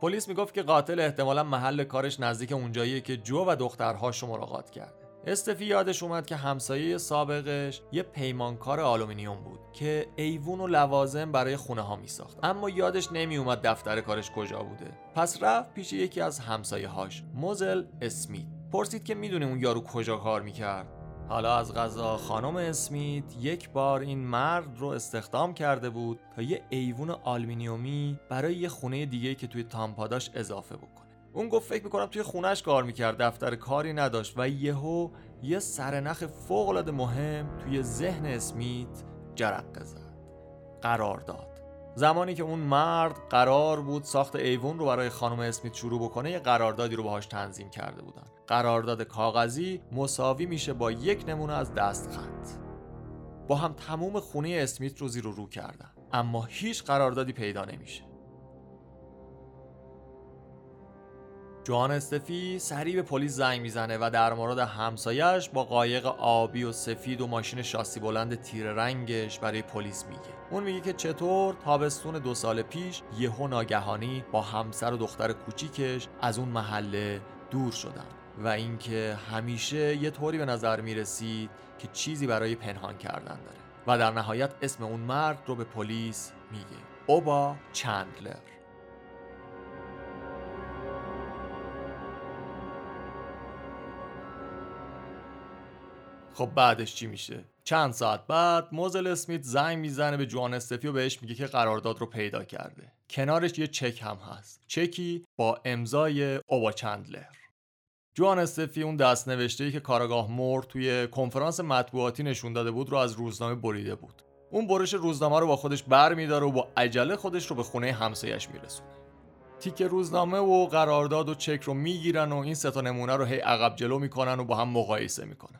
پلیس می‌گفت که قاتل احتمالا محل کارش نزدیک اونجاییه که جو و دخترهاش ملاقات کرده استفی یادش اومد که همسایه سابقش یه پیمانکار آلومینیوم بود که ایوون و لوازم برای خونه ها می ساخت اما یادش نمی اومد دفتر کارش کجا بوده. پس رفت پیش یکی از همسایه هاش موزل اسمیت. پرسید که می‌دونه اون یارو کجا کار می‌کرد. حالا از قضا خانم اسمیت یک بار این مرد رو استخدام کرده بود تا یه ایوون آلومینیومی برای یه خونه دیگه که توی تامپاداش اضافه بکنه. اون گفت فکر می‌کنم توی خونش کار می‌کرد دفتر کاری نداشت و یهو یه سرنخ فوق مهم توی ذهن اسمیت جرقه زد. قرارداد زمانی که اون مرد قرار بود ساخت ایوون رو برای خانم اسمیت شروع بکنه یه قراردادی رو باهاش تنظیم کرده بودن. قرارداد کاغذی مساوی میشه با یک نمونه از دستخط. با هم تموم خونه اسمیت رو زیر و رو کردن. اما هیچ قراردادی پیدا نمیشه. جوان استفی سریع به پلیس زنگ می‌زنه و در مورد همسایش با قایق آبی و سفید و ماشین شاسی بلند تیر رنگش برای پلیس میگه. اون میگه که چطور تابستون دو سال پیش یهو ناگهانی با همسر و دختر کوچیکش از اون محله دور شدن و اینکه همیشه یه طوری به نظر می‌رسید که چیزی برای پنهان کردن داره. و در نهایت اسم اون مرد رو به پلیس میگه. اوبا چندلر. خب بعدش چی میشه؟ چند ساعت بعد موزل اسمیت زنگ می‌زنه به جوان استفی و بهش میگه که قرارداد رو پیدا کرده. کنارش یه چک هم هست. چکی با امضای اوبا چندلر. جوان استفی اون دست نوشته که کاراگاه مور توی کنفرانس مطبوعاتی نشون داده بود رو از روزنامه بریده بود. اون برش روزنامه رو با خودش بر میداره و با عجله خودش رو به خونه همسایش میرسونه. تیک روزنامه و قرارداد و چک رو می‌گیرن و این ستا نمونه رو هی عقب جلو می‌کنن و با هم مقایسه می‌کنن.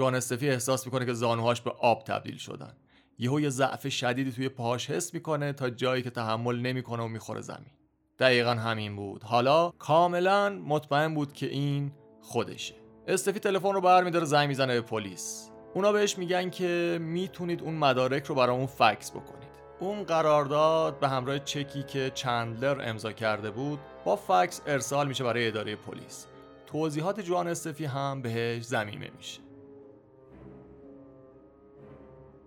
جوان استفی احساس می‌کنه که زانوهاش به آب تبدیل شدن. یهو یه ضعف شدیدی توی پاهاش حس می‌کنه تا جایی که تحمل نمی‌کنه و می‌خوره زمین. دقیقا همین بود. حالا کاملا مطمئن بود که این خودشه. استفی تلفن رو برمیداره زنگ می‌زنه به پلیس. اونا بهش میگن که می‌تونید اون مدارک رو برای اون فکس بکنید. اون قرارداد به همراه چکی که چندلر امضا کرده بود با فکس ارسال میشه برای اداره پلیس. توضیحات جوان استفی هم بهش زمینه میشه.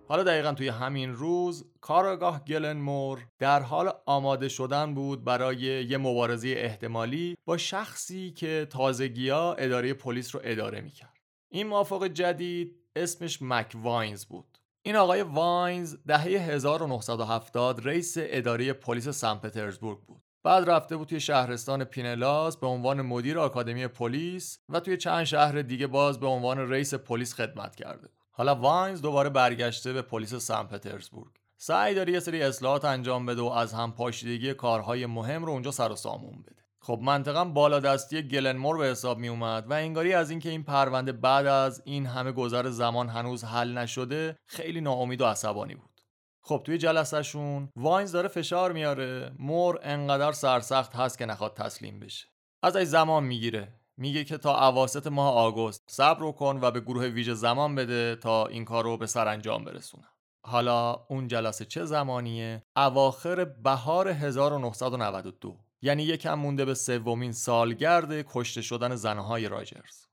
حالا دقیقا توی همین روز کارگاه گلن مور در حال آماده شدن بود برای یه مبارزه احتمالی با شخصی که تازگیا اداره پلیس رو اداره می‌کرد. این مافوق جدید اسمش مک واینز بود. این آقای واینز دهه 1970 رئیس اداره پلیس سن پترزبورگ بود. بعد رفته بود توی شهرستان پینلاس به عنوان مدیر آکادمی پلیس و توی چند شهر دیگه باز به عنوان رئیس پلیس خدمت کرده بود. حالا واینز دوباره برگشته به پلیس سن پترزبورگ. سعی داره یه سری اصلاحات انجام بده و از هم پاشیدگی کارهای مهم رو اونجا سر و سامون بده. خب منطقا بالادستی گلن مور به حساب می اومد و انگاری از اینکه این پرونده بعد از این همه گذر زمان هنوز حل نشده خیلی ناامید و عصبانی بود. خب توی جلسهشون واینز داره فشار میاره مور انقدر سرسخت هست که نخواد تسلیم بشه. ازش زمان می‌گیره. میگه که تا اواسط ماه آگوست صبر کن و به گروه ویژه زمان بده تا این کار رو به سرانجام برسونم. حالا اون جلسه چه زمانیه؟ اواخر بهار 1992 یعنی یکم مونده به سومین سالگرد کشته شدن زنهای راجرز.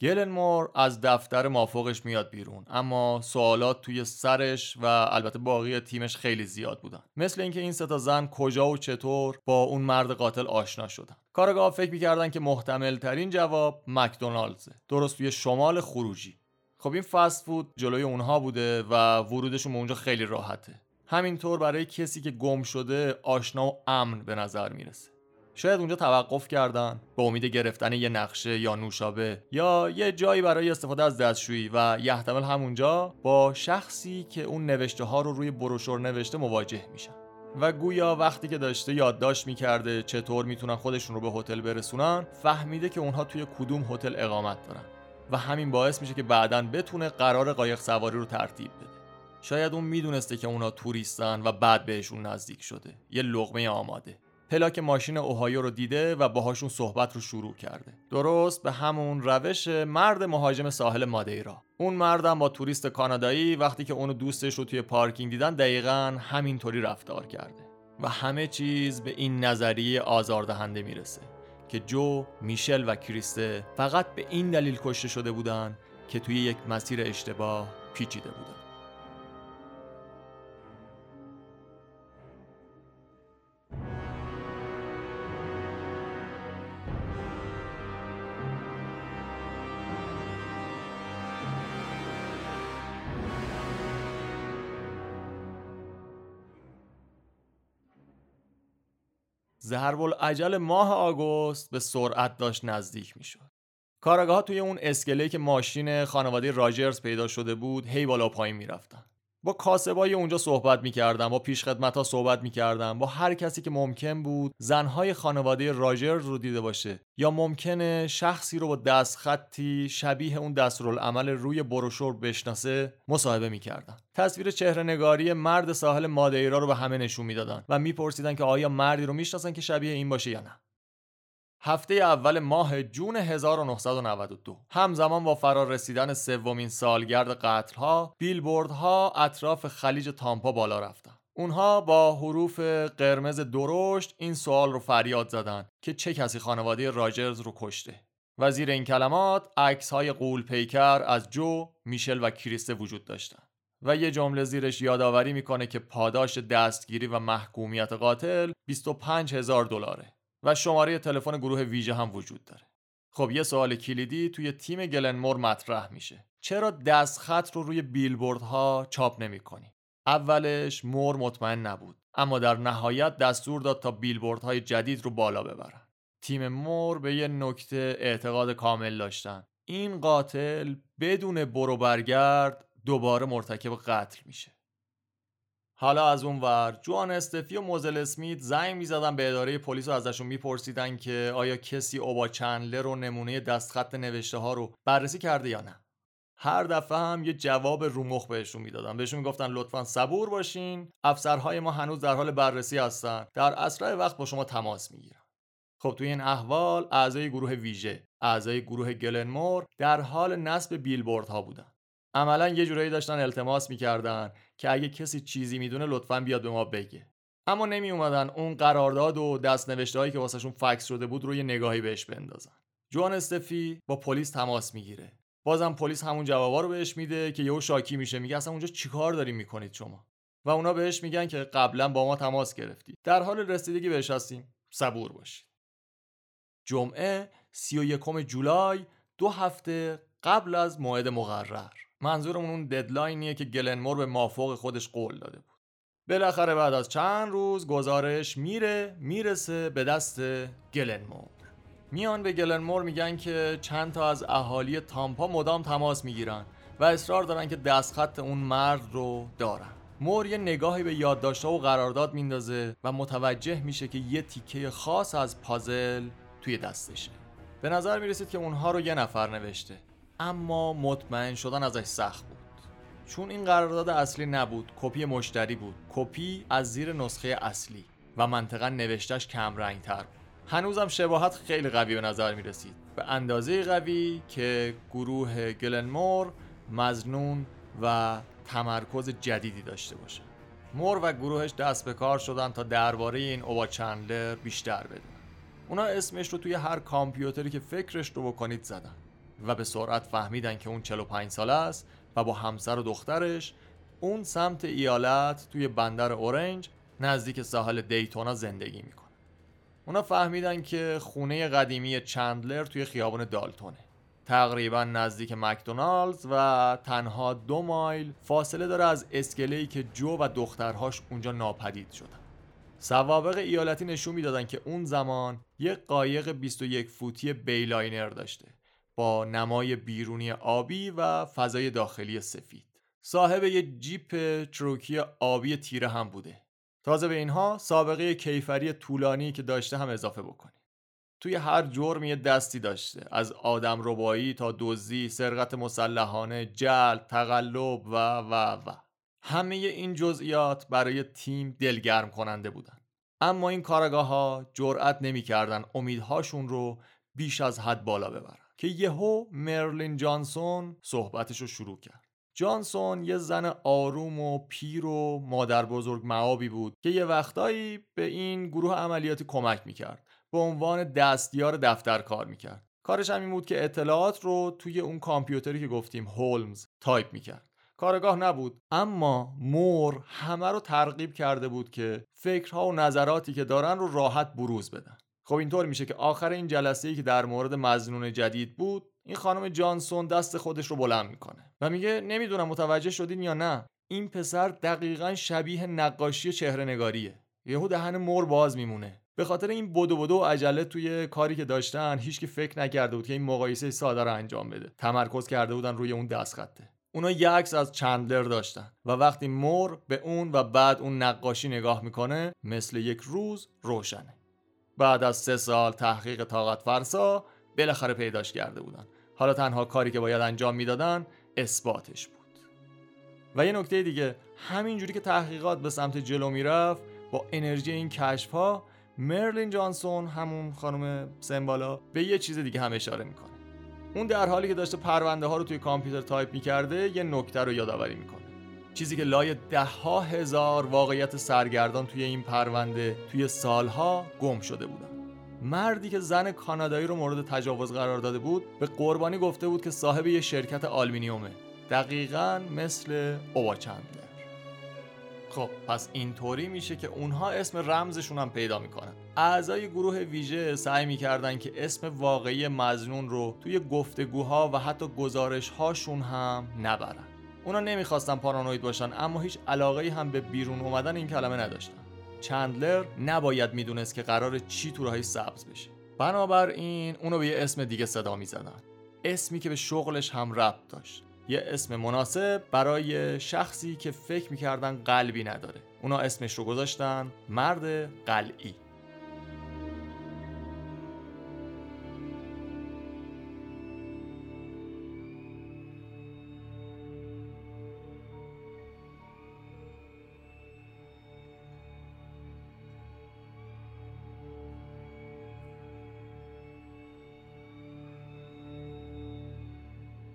گلنمور از دفتر مافوقش میاد بیرون اما سوالات توی سرش و البته باقی تیمش خیلی زیاد بودن. مثل اینکه این ستا زن کجا و چطور با اون مرد قاتل آشنا شدن. کارگاه فکر می‌کردن که محتمل ترین جواب مکدونالدزه. درست توی شمال خروجی. خب این فست فود جلوی اونها بوده و ورودشون اونجا خیلی راحته. همینطور برای کسی که گم شده آشنا و امن به نظر می‌رسه. شاید اونجا توقف کردن. به امید گرفتن یه نقشه یا نوشابه. یا یه جایی برای استفاده از دستشویی و یحتمل همونجا با شخصی که اون نوشته ها رو روی بروشور نوشته مواجه میشن. و گویا وقتی که داشته یادداشت می‌کرده چطور می‌تونن خودشون رو به هتل برسونن فهمیده که اونها توی کدوم هتل اقامت دارن. و همین باعث میشه که بعدا بتونه قرار قایق سواری رو ترتیب بده. شاید اون می‌دونسته که اونا توریستن و بعد بهشون نزدیک شده. یه لغمه آماده. پلاک ماشین اوهایو رو دیده و باهاشون صحبت رو شروع کرده. درست به همون روش مرد مهاجم ساحل مادیرا. اون مردم با توریست کانادایی وقتی که اونو دوستش رو توی پارکینگ دیدن دقیقا همینطوری رفتار کرده. و همه چیز به این نظریه آزاردهنده می‌رسه که جو، میشل و کریسته فقط به این دلیل کشته شده بودن که توی یک مسیر اشتباه پیچیده بودن. ضرب عجل ماه آگوست به سرعت داشت نزدیک می‌شد. کارگاه توی اون اسکله که ماشین خانواده راجرز پیدا شده بود هی بالا پایین می‌رفتن با کاسبای اونجا صحبت می‌کردم با پیشخدمت ها صحبت می‌کردم با هر کسی که ممکن بود زنهای خانواده راجرز رو دیده باشه. یا ممکنه شخصی رو با دست خطی شبیه اون دستورالعمل روی بروشور بشناسه مصاحبه می‌کردن. تصویر چهره نگاری مرد ساحل مادیرا رو به همه نشون می‌دادن و میپرسیدن که آیا مردی رو می‌شناسن که شبیه این باشه یا نه. هفته اول ماه جون 1992 همزمان با فرار رسیدن سومین سالگرد قتلها بیلبوردها اطراف خلیج تامپا بالا رفتن. اونها با حروف قرمز درشت این سوال رو فریاد زدن که چه کسی خانواده راجرز رو کشته. و زیر این کلمات عکس های قول پیکر از جو، میشل و کریسته وجود داشتن. و یه جمله زیرش یادآوری می‌کنه که پاداش دستگیری و محکومیت قاتل 25 هزار دلاره. و شماره تلفن گروه ویژه هم وجود داره. خب یه سوال کلیدی توی تیم گلنمور مطرح میشه. چرا دستخط رو روی بیلبوردها چاپ نمی کنی؟ اولش مور مطمئن نبود اما در نهایت دستور داد تا بیلبوردهای جدید رو بالا ببرن تیم مور به یه نکته اعتقاد کامل داشتن این قاتل بدون برو برگرد دوباره مرتکب قتل میشه حالا از اون ور جوان استفی و موزل اسمیت زنگ می‌زدن به اداره پلیس و ازشون میپرسیدن که آیا کسی اوبا چندلر رو نمونه دستخط نوشته ها رو بررسی کرده یا نه. هر دفعه هم یه جواب رومخ بهشون می‌دادن. بهشون می‌گفتن لطفا صبور باشین. افسرهای ما هنوز در حال بررسی هستن. در اسرع وقت با شما تماس می‌گیرن خب توی این احوال اعضای گروه ویژه اعضای گروه گلنمور در حال نصب بیلبورد ها بودن. عملا یه جورایی داشتن التماس می‌کردن. که اگه کسی چیزی می‌دونه لطفا بیاد به ما بگه. اما نمی اومدن اون قرارداد و دستنوشته هایی که واسهشون فکس شده بود رو یه نگاهی بهش بندازن. جوان استفی با پلیس تماس می‌گیره. بازم پلیس همون جوابا رو بهش میده که یهو شاکی میشه. میگه اصلا اونجا چیکار داریم می‌کنید شما؟ و اونا بهش میگن که قبلا با ما تماس گرفتید در حال رسیدگی بهش هستیم. صبور باشید. جمعه 31 جولای دو هفته قبل از موعد مقرر. منظورمون اون ددلاینیه که گلنمور به مافوق خودش قول داده بود. بالاخره بعد از چند روز گزارش میره می‌رسه به دست گلنمور. میان به گلنمور میگن که چند تا از اهالی تامپا مدام تماس می‌گیرن و اصرار دارن که دستخط اون مرد رو دارن. مور یه نگاهی به یادداشت‌ها و قرارداد میندازه و متوجه میشه که یه تیکه خاص از پازل توی دستشه. به نظر می‌رسید که اونها رو یه نفر نوشته. اما مطمئن شدن ازش سخت بود. چون این قرارداد اصلی نبود کپی مشتری بود. کپی از زیر نسخه اصلی و منطقا نوشتش کم رنگ تر بود. هنوزم شباهت خیلی قوی به نظر می رسید به اندازه قوی که گروه گلنمور مزنون و تمرکز جدیدی داشته باشه. مور و گروهش دست به کار شدن تا درباره این اوبا چندلر بیشتر بدونن. اونا اسمش رو توی هر کامپیوتری که فکرش رو بکنید زدن. و به سرعت فهمیدن که اون 45 ساله است و با همسر و دخترش اون سمت ایالت توی بندر اورنج نزدیک ساحل دیتونا زندگی می‌کنه. اونا فهمیدن که خونه قدیمی چندلر توی خیابان دالتونه. تقریبا نزدیک مکدونالدز و تنها دو مایل فاصله داره از اسکله‌ای که جو و دخترهاش اونجا ناپدید شدن. سوابق ایالتی نشون می‌دادن که اون زمان یک قایق 21 فوتی بیلاینر داشته. با نمای بیرونی آبی و فضای داخلی سفید. صاحب یه جیپ تروکی آبی تیره هم بوده. تازه به اینها سابقه کیفری طولانی که داشته هم اضافه بکنید توی هر جرم یه دستی داشته. از آدم ربایی تا دزدی سرقت مسلحانه جل تقلب و و و. همه این جزئیات برای تیم دلگرم کننده بودن. اما این کارگاه ها جرأت نمی‌کردن امیدهاشون رو بیش از حد بالا ببرن. که یهو مرلین جانسون صحبتش رو شروع کرد. جانسون یه زن آروم و پیر و مادر بزرگ مآبی بود که یه وقتایی به این گروه عملیاتی کمک می‌کرد. به عنوان دستیار دفتر کار می‌کرد. کارش هم این بود که اطلاعات رو توی اون کامپیوتری که گفتیم هولمز تایپ می‌کرد. کارآگاه نبود اما مور همه رو ترغیب کرده بود که فکرها و نظراتی که دارن رو راحت بروز بدن. خب اینطور میشه که آخر این جلسه ای که در مورد مظنون جدید بود این خانم جانسون دست خودش رو بلند می‌کنه و میگه نمی‌دونم متوجه شدین یا نه این پسر دقیقا شبیه نقاشی چهره نگاریه یهو دهن مور باز میمونه. به خاطر این بدو بدو و عجله توی کاری که داشتن هیچکی فکر نکرده بود که این مقایسه ساده رو انجام بده. تمرکز کرده بودن روی اون دستخطه اونا یه عکس از چندلر داشتن و وقتی مور به اون و بعد اون نقاشی نگاه می‌کنه مثل یک روز روشنه. بعد از سه سال تحقیق طاقت فرسا بالاخره پیداش کرده بودن. حالا تنها کاری که باید انجام می‌دادن اثباتش بود. و یه نکته دیگه همینجوری که تحقیقات به سمت جلو می‌رفت با انرژی این کشف ها مرلین جانسون همون خانم سمبالا به یه چیز دیگه هم اشاره می‌کنه. اون در حالی که داشته پرونده ها رو توی کامپیوتر تایپ می‌کرده یه نکته رو یادآوری می‌کنه. چیزی که لای ده ها هزار واقعیت سرگردان توی این پرونده توی سالها گم شده بودن. مردی که زن کانادایی رو مورد تجاوز قرار داده بود به قربانی گفته بود که صاحب یه شرکت آلمینیومه دقیقا مثل اوبا چندلر. خب پس اینطوری میشه که اونها اسم رمزشون هم پیدا می‌کنن. اعضای گروه ویژه سعی می‌کردن که اسم واقعی مزنون رو توی گفتگوها و حتی گزارش هاشون هم نبرن. اونا نمی‌خواستن پارانوید باشن اما هیچ علاقه هم به بیرون اومدن این کلمه نداشتن. چندلر نباید می‌دونست که قرار چی تو راهی سبز بشه. بنابراین اونو به یه اسم دیگه صدا می‌زدن. اسمی که به شغلش هم ربط داشت. یه اسم مناسب برای شخصی که فکر می‌کردن قلبی نداره. اونا اسمش رو گذاشتن مرد قلعی.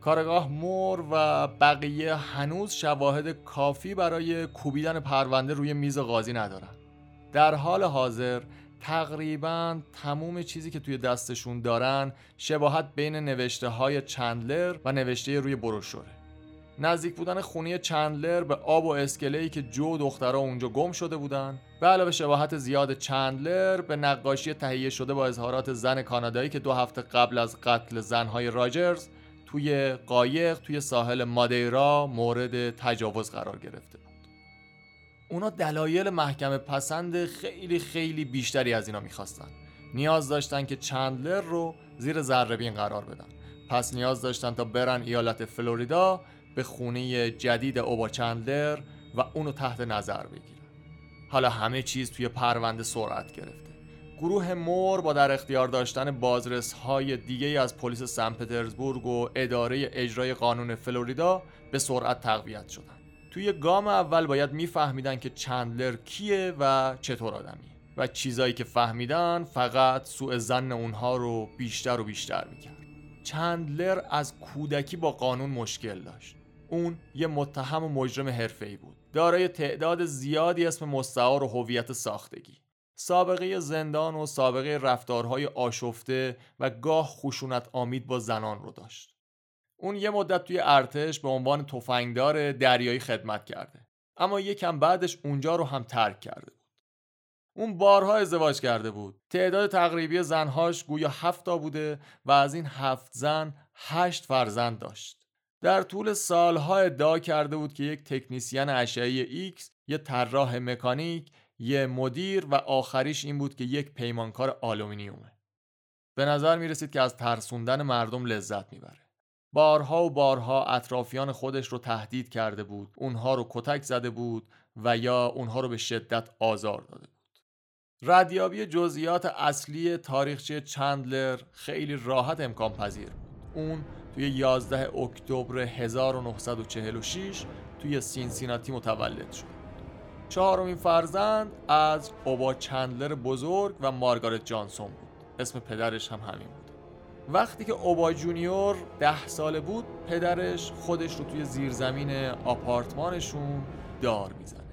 کارگاه مور و بقیه هنوز شواهد کافی برای کوبیدن پرونده روی میز قاضی ندارن. در حال حاضر تقریبا تموم چیزی که توی دستشون دارن شباهت بین نوشته های چندلر و نوشته روی بروشوره. نزدیک بودن خونی چندلر به آب و اسکله که جو دخترها اونجا گم شده بودن به علاوه شباهت زیاد چندلر به نقاشی تهیه شده با اظهارات زن کانادایی که دو هفته قبل از قتل زنهای راجرز توی قایق توی ساحل مادیرا مورد تجاوز قرار گرفته بود. اونا دلایل محکمه پسند خیلی خیلی بیشتری از اینا می‌خواستن. نیاز داشتن که چندلر رو زیر ذربین قرار بدن. پس نیاز داشتن تا برن ایالت فلوریدا به خونه جدید اوبا چندلر و اونو تحت نظر بگیرن. حالا همه چیز توی پرونده سرعت گرفته. گروه مور با در اختیار داشتن بازرس های دیگه از پلیس سن پترزبورگ و اداره اجرای قانون فلوریدا به سرعت تقویت شدن. توی گام اول باید میفهمیدن که چندلر کیه و چطور آدمیه و چیزایی که فهمیدن فقط سوء زن اونها رو بیشتر و بیشتر می‌کرد. چندلر از کودکی با قانون مشکل داشت. اون یه متهم و مجرم حرفه‌ای بود. دارای تعداد زیادی اسم مستعار و هویت ساختگی. سابقه زندان و سابقه رفتارهای آشفته و گاه خشونت آمید با زنان رو داشت. اون یه مدت توی ارتش به عنوان تفنگدار دریایی خدمت کرده. اما یکم بعدش اونجا رو هم ترک کرده بود. اون بارها ازدواج کرده بود. تعداد تقریبی زنهاش گویا هفتا بوده و از این هفت زن هشت فرزند داشت. در طول سالها ادعا کرده بود که یک تکنیسین اشعه ایکس، یه طراح مکانیک یه مدیر و آخریش این بود که یک پیمانکار آلومینیومه به نظر می رسید که از ترسوندن مردم لذت می‌بره. بارها و بارها اطرافیان خودش رو تهدید کرده بود اونها رو کتک زده بود و یا اونها رو به شدت آزار داده بود. ردیابی جزئیات اصلی تاریخچه چندلر خیلی راحت امکان پذیر بود. اون توی 11 اکتبر 1946 توی سینسیناتی متولد شد. چهارمین فرزند از اوبا چندلر بزرگ و مارگارت جانسون بود. اسم پدرش هم همین بود. وقتی که اوبا جونیور ده ساله بود پدرش خودش رو توی زیرزمین آپارتمانشون دار می‌زنه.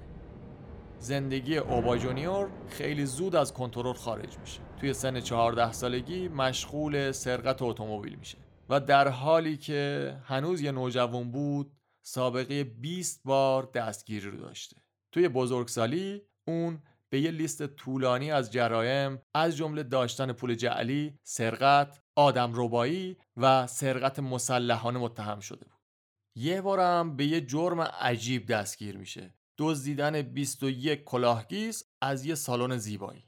زندگی اوبا جونیور خیلی زود از کنترل خارج میشه. توی سن 14 سالگی مشغول سرقت اتومبیل میشه و در حالی که هنوز یه نوجوان بود سابقه 20 بار دستگیری رو داشته. توی بزرگسالی اون به یه لیست طولانی از جرایم از جمله داشتن پول جعلی، سرقت، آدم ربایی و سرقت مسلحانه متهم شده بود. یه بارم به یه جرم عجیب دستگیر میشه. دزدیدن 21 کلاهگیس از یه سالن زیبایی.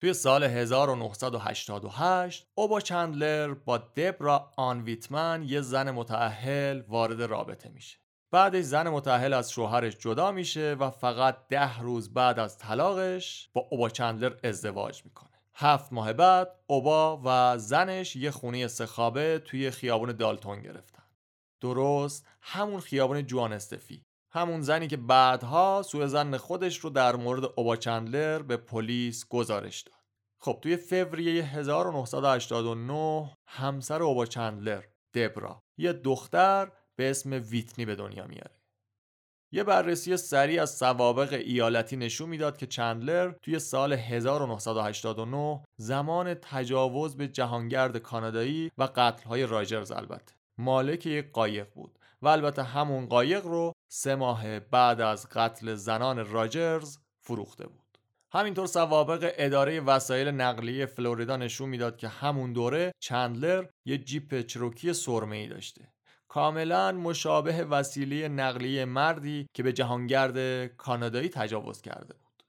توی سال 1988 اوبا چندلر با دبرا آن ویتمن یه زن متعهل وارد رابطه میشه. بعدش زن متحل از شوهرش جدا میشه و فقط ده روز بعد از طلاقش با اوبا چندلر ازدواج می‌کنه. هفت ماه بعد اوبا و زنش یه خونه سخابه توی خیابون دالتون گرفتن. درست همون خیابون جوان استفی. همون زنی که بعدها سوء زن خودش رو در مورد اوبا چندلر به پلیس گزارش داد. خب توی فوریه 1989 همسر اوبا چندلر دبرا. یه دختر به اسم ویتنی به دنیا میاره. یه بررسی سریع از سوابق ایالتی نشون می‌داد که چندلر توی سال 1989 زمان تجاوز به جهانگرد کانادایی و قتلهای راجرز البته. مالک یک قایق بود و البته همون قایق رو سه ماه بعد از قتل زنان راجرز فروخته بود. همینطور سوابق اداره وسایل نقلیه فلوریدا نشون می‌داد که همون دوره چندلر یه جیپ چروکی سرمه ای داشته. کاملا مشابه وسیله نقلیه مردی که به جهانگرد کانادایی تجاوز کرده بود.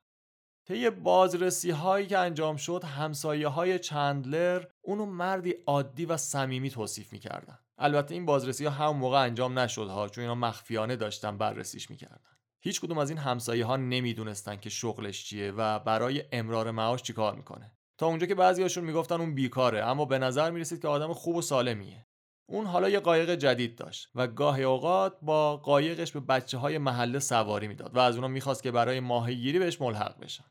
طی بازرسی هایی که انجام شد همسایه های چندلر اونو مردی عادی و صمیمی توصیف می‌کردن. البته این بازرسی ها هم موقع انجام نشد ها چون اینا مخفیانه داشتن بررسیش می‌کردن. هیچ کدوم از این همسایه ها نمی‌دونستن که شغلش چیه و برای امرار معاش چیکار می‌کنه. تا اونجا که بعضیاشون می‌گفتن اون بیکاره اما به نظر می‌رسید که آدم خوب و سالمیه. اون حالا یه قایق جدید داشت و گاهی اوقات با قایقش به بچه های محله سواری می‌داد و از اونا می‌خواست که برای ماهیگیری بهش ملحق بشن.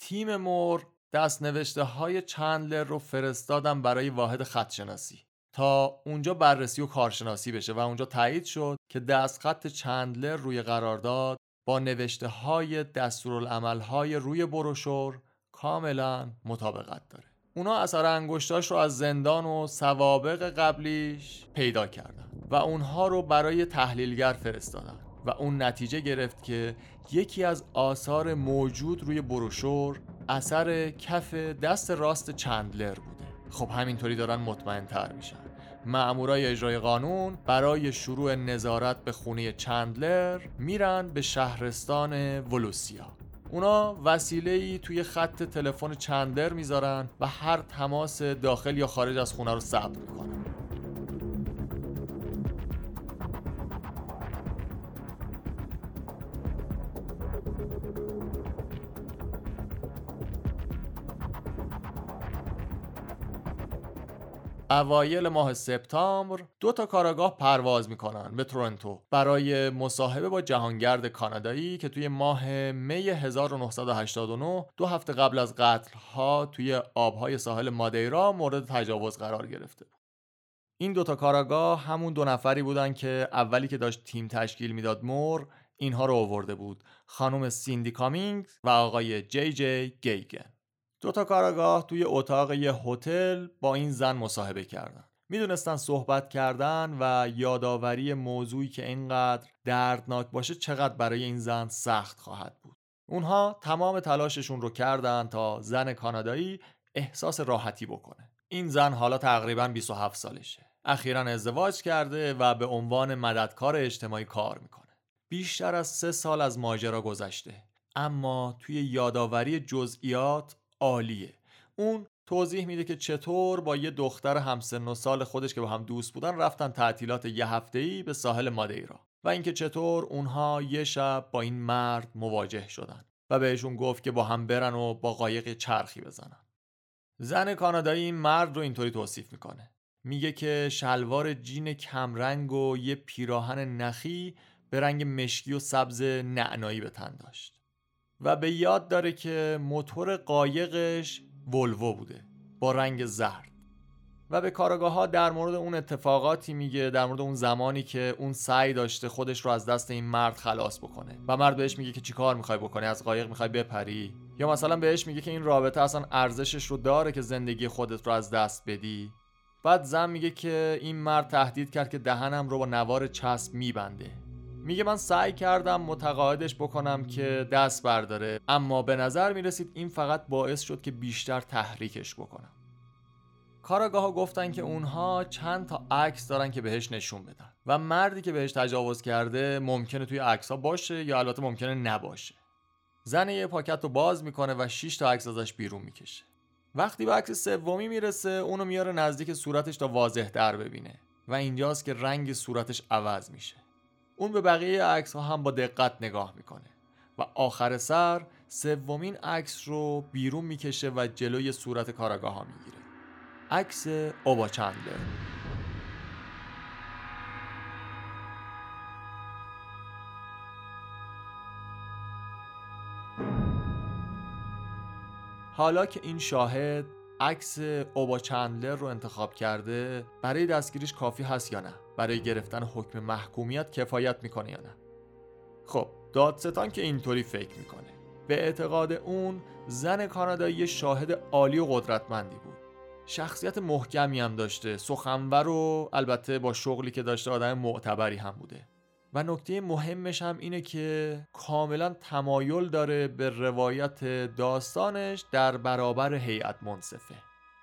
تیم مور دست نوشته های چندلر رو فرستادن برای واحد خطشناسی تا اونجا بررسی و کارشناسی بشه و اونجا تایید شد که دست خط چندلر روی قرارداد با نوشته های دستورالعمل های روی بروشور کاملا مطابقت داره. اونا اثر انگشتاش رو از زندان و سوابق قبلیش پیدا کردن و اونها رو برای تحلیلگر فرستادن و اون نتیجه گرفت که یکی از آثار موجود روی بروشور اثر کف دست راست چندلر بوده. خب همینطوری دارن مطمئن تر میشن. مأمورای اجرای قانون برای شروع نظارت به خونه چندلر میرن به شهرستان ولوسیا. اونا وسیله ای توی خط تلفن چندلر می‌ذارن و هر تماس داخل یا خارج از خونه رو ثبت می‌کنن. اوایل ماه سپتامبر دو تا کاراگاه پرواز می‌کنن به تورنتو برای مصاحبه با جهانگرد کانادایی که توی ماه می 1989 دو هفته قبل از قتل ها توی آبهای ساحل مادیرا مورد تجاوز قرار گرفته. این دوتا کاراگاه همون دو نفری بودن که اولی که داشت تیم تشکیل می‌داد مور اینها رو آورده بود. خانم سیندی کامینگ و آقای جی جی گیگن. دو تا کاراگاه توی اتاق یه هتل با این زن مصاحبه کردن. می‌دونستن صحبت کردن و یادآوری موضوعی که اینقدر دردناک باشه چقدر برای این زن سخت خواهد بود. اونها تمام تلاششون رو کردن تا زن کانادایی احساس راحتی بکنه. این زن حالا تقریبا 27 سالشه. اخیرا ازدواج کرده و به عنوان مددکار اجتماعی کار می‌کنه. بیشتر از سه سال از ماجرا گذشته. اما توی یادآوری جزئیات عالیه. اون توضیح میده که چطور با یه دختر همسن و سال خودش که با هم دوست بودن رفتن تعطیلات یه ای به ساحل مادیرا و اینکه چطور اونها یه شب با این مرد مواجه شدن و بهشون گفت که با هم برن و با قایق چرخی بزنن. زن کانادایی این مرد رو اینطوری توصیف می‌کنه. میگه که شلوار جین کمرنگ و یه پیراهن نخی به رنگ مشکی و سبز نعنایی به تن داشت. و به یاد داره که موتور قایقش ولوو بوده با رنگ زرد. و به کارگاه ها در مورد اون اتفاقاتی میگه در مورد اون زمانی که اون سعی داشته خودش رو از دست این مرد خلاص بکنه. و مرد بهش میگه که چیکار می‌خوای بکنی؟ از قایق می‌خوای بپری؟ یا مثلا بهش میگه که این رابطه اصلا ارزشش رو داره که زندگی خودت رو از دست بدی؟ بعد زن میگه که این مرد تهدید کرد که دهنم رو با نوار چسب میبنده. میگه من سعی کردم متقاعدش بکنم که دست برداره اما به نظر می‌رسید این فقط باعث شد که بیشتر تحریکش بکنم. کاراگاه گفتن که اونها چند تا عکس دارن که بهش نشون بدن و مردی که بهش تجاوز کرده ممکنه توی عکس ها باشه یا البته ممکنه نباشه. زن یه پاکت رو باز می‌کنه و 6 تا عکس ازش بیرون می‌کشه. وقتی به عکس سومی می‌رسه اونو میاره نزدیک صورتش تا واضح در ببینه و اینجاست که رنگ صورتش عوض میشه. اون به بقیه عکس ها هم با دقت نگاه می‌کنه و آخر سر سومین عکس رو بیرون می‌کشه و جلوی صورت کاراگاه ها می‌گیره. عکس اوبا چندلر. حالا که این شاهد عکس اوبا چندلر رو انتخاب کرده برای دستگیریش کافی هست یا نه؟ برای گرفتن حکم محکومیت کفایت می‌کنه یا نه؟ خب دادستان که اینطوری فکر می‌کنه. به اعتقاد اون زن کانادایی شاهد عالی و قدرتمندی بود. شخصیت محکمی هم داشته سخنور و البته با شغلی که داشته آدم معتبری هم بوده. و نکته مهمش هم اینه که کاملا تمایل داره به روایت داستانش در برابر هیئت منصفه.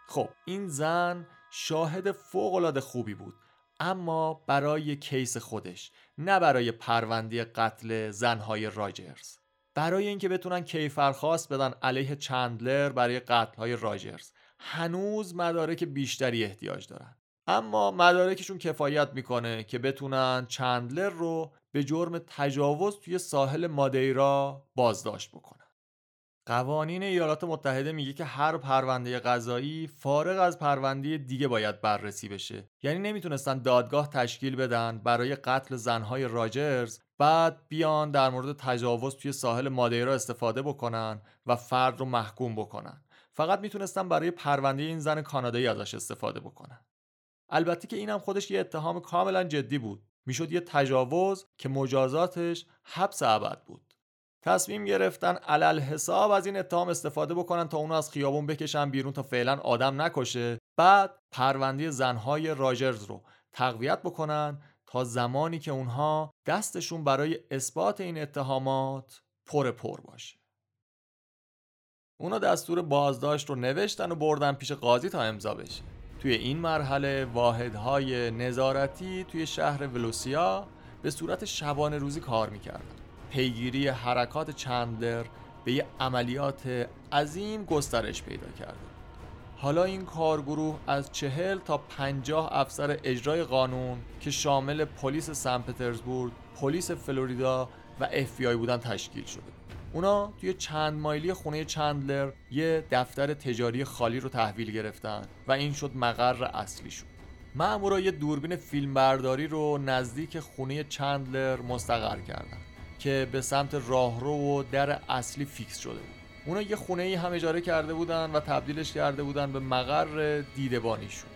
خب این زن شاهد فوقالعاده خوبی بود. اما برای کیس خودش نه برای پرونده قتل زنهای راجرز برای اینکه بتونن کیفرخواست بدن علیه چندلر برای قتلهای راجرز هنوز مدارک بیشتری احتیاج دارن. اما مدارکشون کفایت می‌کنه که بتونن چندلر رو به جرم تجاوز توی ساحل مادیرا بازداشت بکنن. قوانین ایالات متحده میگه که هر پرونده قضایی فارغ از پرونده دیگه باید بررسی بشه. یعنی نمی‌تونستن دادگاه تشکیل بدن برای قتل زنهای راجرز بعد بیان در مورد تجاوز توی ساحل مادیرا استفاده بکنن و فرد رو محکوم بکنن. فقط می‌تونستن برای پرونده این زن کانادایی ازش استفاده بکنن. البته که اینم خودش یه اتهام کاملا جدی بود. می‌شد یه تجاوز که مجازاتش حبس ابد بود. تصمیم گرفتن علل حساب از این اتهام استفاده بکنن تا اونو از خیابون بکشن بیرون تا فعلا آدم نکشه. بعد پرونده زنهای راجرز رو تقویت بکنن تا زمانی که اونها دستشون برای اثبات این اتهامات پر پر باشه. اونا دستور بازداشت رو نوشتن و بردن پیش قاضی تا امضا بشه. توی این مرحله واحدهای نظارتی توی شهر ولوسیا به صورت شبانه روزی کار می‌کردن. پیگیری حرکات چندلر به یه عملیات عظیم گسترش پیدا کرده. حالا این کارگروه از چهل تا پنجاه افسر اجرای قانون که شامل پلیس سن پترزبورگ، پلیس فلوریدا و اف بودن تشکیل شده. اونا توی چند مایلی خونه چندلر یه دفتر تجاری خالی رو تحویل گرفتن و این شد مقر اصلی شد. مأمورا یه دوربین فیلمبرداری رو نزدیک خونه چندلر مستقر کردن. که به سمت راهرو و در اصلی فیکس شده بود. اونا یه خونه ای هم اجاره کرده بودن و تبدیلش کرده بودن به مقر دیدبانیشون.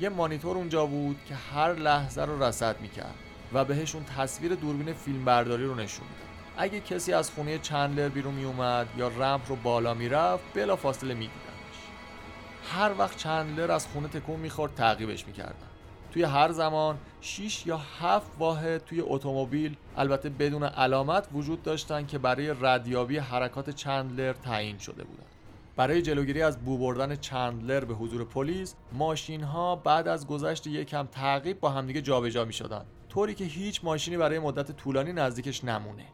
یه مانیتور اونجا بود که هر لحظه رو رصد می‌کرد و بهشون تصویر دوربین فیلمبرداری رو نشون می‌داد. اگه کسی از خونه چندلر بیرون می اومد یا رمپ رو بالا می‌رفت بلا فاصله میدیدنش. هر وقت چندلر از خونه تکون می‌خورد تعقیبش می‌کردن. توی هر زمان 6 یا 7 واحد توی اتومبیل البته بدون علامت وجود داشتن که برای ردیابی حرکات چندلر تعیین شده بودند. برای جلوگیری از بو بردن چندلر به حضور پلیس ماشین ها بعد از گذشت یکم تعقیب با همدیگه جابجا می شدن طوری که هیچ ماشینی برای مدت طولانی نزدیکش نمونه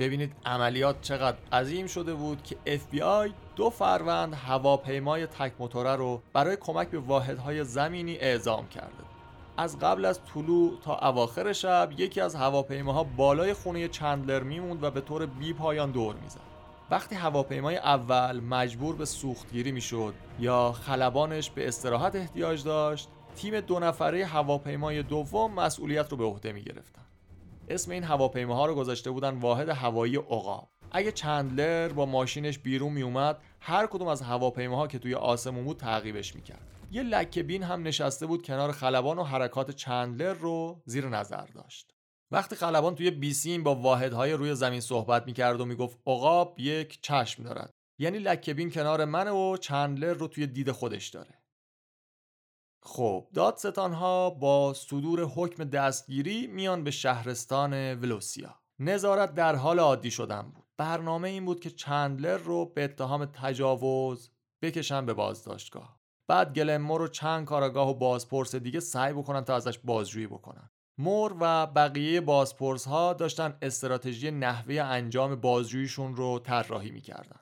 ببینید عملیات چقدر عظیم شده بود که FBI دو فروند هواپیمای تک موتوره رو برای کمک به واحدهای زمینی اعزام کرده. از قبل از طلوع تا اواخر شب یکی از هواپیماها بالای خونه چندلر میموند و به طور بی پایان دور می‌زد. وقتی هواپیمای اول مجبور به سوختگیری می‌شد یا خلبانش به استراحت احتیاج داشت تیم دو نفره هواپیمای دوم مسئولیت رو به عهده می اسم این هواپیماها رو گذاشته بودن واحد هوایی عقاب. اگه چندلر با ماشینش بیرون می اومد هر کدوم از هواپیماها که توی آسمون بود تعقیبش می‌کرد. یه لکه بین هم نشسته بود کنار خلبان و حرکات چندلر رو زیر نظر داشت. وقتی خلبان توی بیسیم با واحدهای روی زمین صحبت می‌کرد و می‌گفت عقاب یک چشم دارد. یعنی لکه بین کنار منه و چندلر رو توی دید خودش داره. خب دادستان ها با صدور حکم دستگیری میان به شهرستان ولوسیا. نظارت در حال عادی شدن بود. برنامه این بود که چندلر رو به اتهام تجاوز بکشن به بازداشتگاه. بعد گلمور رو چند کاراگاه و بازپرس دیگه سعی بکنن تا ازش بازجویی بکنن. مور و بقیه بازپرس ها داشتن استراتژی نحوه انجام بازجوییشون رو طراحی می‌کردن.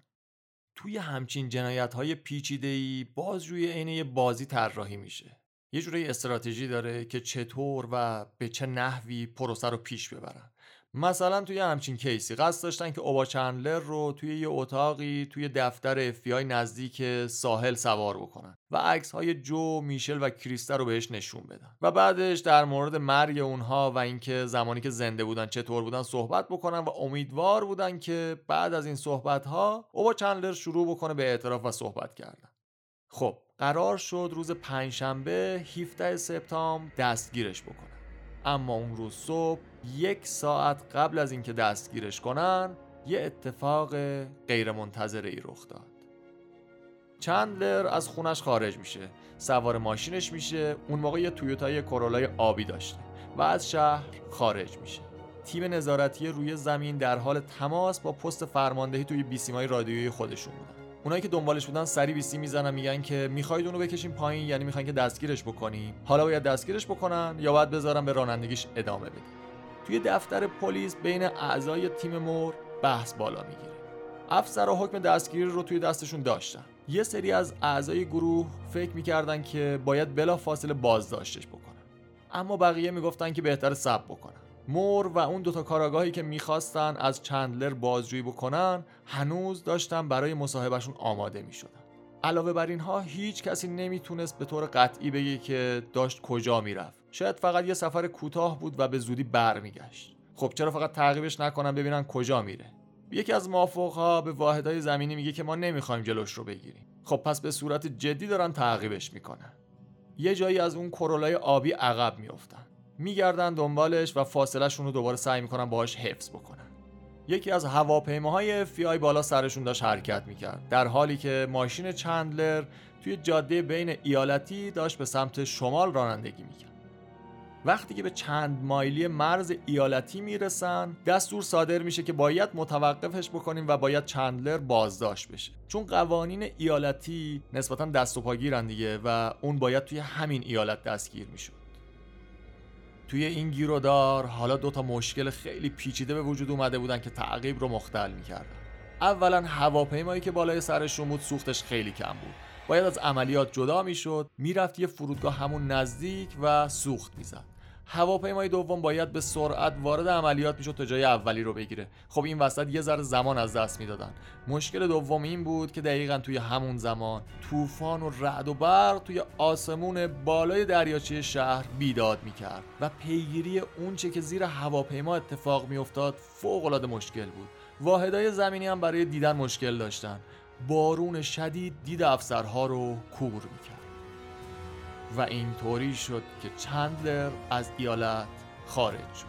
توی همچین جنایت های پیچیده ای بازجویی عین بازی طراحی میشه. یه جوری استراتژی داره که چطور و به چه نحوی پروسه رو پیش ببرن. مثلا توی همچین کیسی. قصد داشتن که اوبا چندلر رو توی یه اتاقی توی دفتر FBI نزدیک ساحل سوار بکنن و عکس های جو، میشل و کریستا رو بهش نشون بدن. و بعدش در مورد مرگ اونها و اینکه زمانی که زنده بودن چطور بودن صحبت بکنن و امیدوار بودن که بعد از این صحبت ها اوبا چندلر شروع بکنه به اعتراف و صحبت کردن. خب قرار شد روز پنجشنبه 17 سپتامبر دستگیرش بکنن. اما اون روز صبح یک ساعت قبل از اینکه دستگیرش کنن یه اتفاق غیرمنتظره ای رخ داد. چندلر از خونش خارج میشه سوار ماشینش میشه اون موقع یه تویوتای کرولای آبی داشته و از شهر خارج میشه. تیم نظارتی روی زمین در حال تماس با پست فرماندهی توی بیسیمای رادیویی خودشون بودن. اونایی که دنبالش بودن سری بیسی می‌زنن میگن که می‌خواید اونو بکشیم پایین یعنی می‌خواین که دستگیرش بکنیم. حالا باید دستگیرش بکنن یا باید بذارن به رانندگیش ادامه بدیم توی دفتر پلیس بین اعضای تیم مور بحث بالا می‌گیره. افسر و حکم دستگیری رو توی دستشون داشتن. یه سری از اعضای گروه فکر می‌کردن که باید بلا فاصله بازداشتش بکنن. اما بقیه می‌گفتن که بهتر سب بکنن. مور و اون دوتا کاراگاهی که می‌خواستن از چندلر بازجویی بکنن هنوز داشتن برای مصاحبهشون آماده می‌شدن. علاوه بر اینها هیچ کسی نمی‌تونست به طور قطعی بگه که داشت کجا می‌رفت. شاید فقط یه سفر کوتاه بود و به زودی برمیگشت. خب چرا فقط تعقیبش نکنن ببینن کجا میره؟ یکی از موافقها به واحدهای زمینی میگه که ما نمی‌خوایم جلوش رو بگیریم. خب پس به صورت جدی دارن تعقیبش می‌کنن. یه جایی از اون کرولای آبی عقب میافتن. میگردن دنبالش و فاصلهشون رو دوباره سعی می‌کنن باهاش حفظ بکنن. یکی از هواپیماهای فی بالا سرشون داشت حرکت می‌کرد. در حالی که ماشین چندلر توی جاده بین ایالتی داشت به سمت شمال رانندگی می‌کرد. وقتی که به چند مایلی مرز ایالتی می‌رسن دستور صادر میشه که باید متوقفش بکنیم و باید چندلر بازداشت بشه. چون قوانین ایالتی نسبتا دست و پاگیرن دیگه و اون باید توی همین ایالت دستگیر می‌شد. توی این گیرودار حالا دوتا مشکل خیلی پیچیده به وجود اومده بودن که تعقیب رو مختل می‌کردن. اولا هواپیمایی که بالای سرشون بود سوختش خیلی کم بود. باید از عملیات جدا می‌شد. می‌رفت یه فرودگاه همون نزدیک و سوخت می‌زد. هواپیمای دوم باید به سرعت وارد عملیات می‌شد تا جای اولی رو بگیره. خب این وسط یه ذره زمان از دست می‌دادن. مشکل دوم این بود که دقیقا توی همون زمان طوفان و رعد و برق توی آسمون بالای دریاچه شهر بیداد می‌کرد و پیگیری اونچه که زیر هواپیما اتفاق میافتاد فوق العاده مشکل بود. واحدهای زمینی هم برای دیدن مشکل داشتن. بارون شدید دید افسرها رو کور می‌کرد. و اینطوری شد که چندلر از ایالت خارج شد.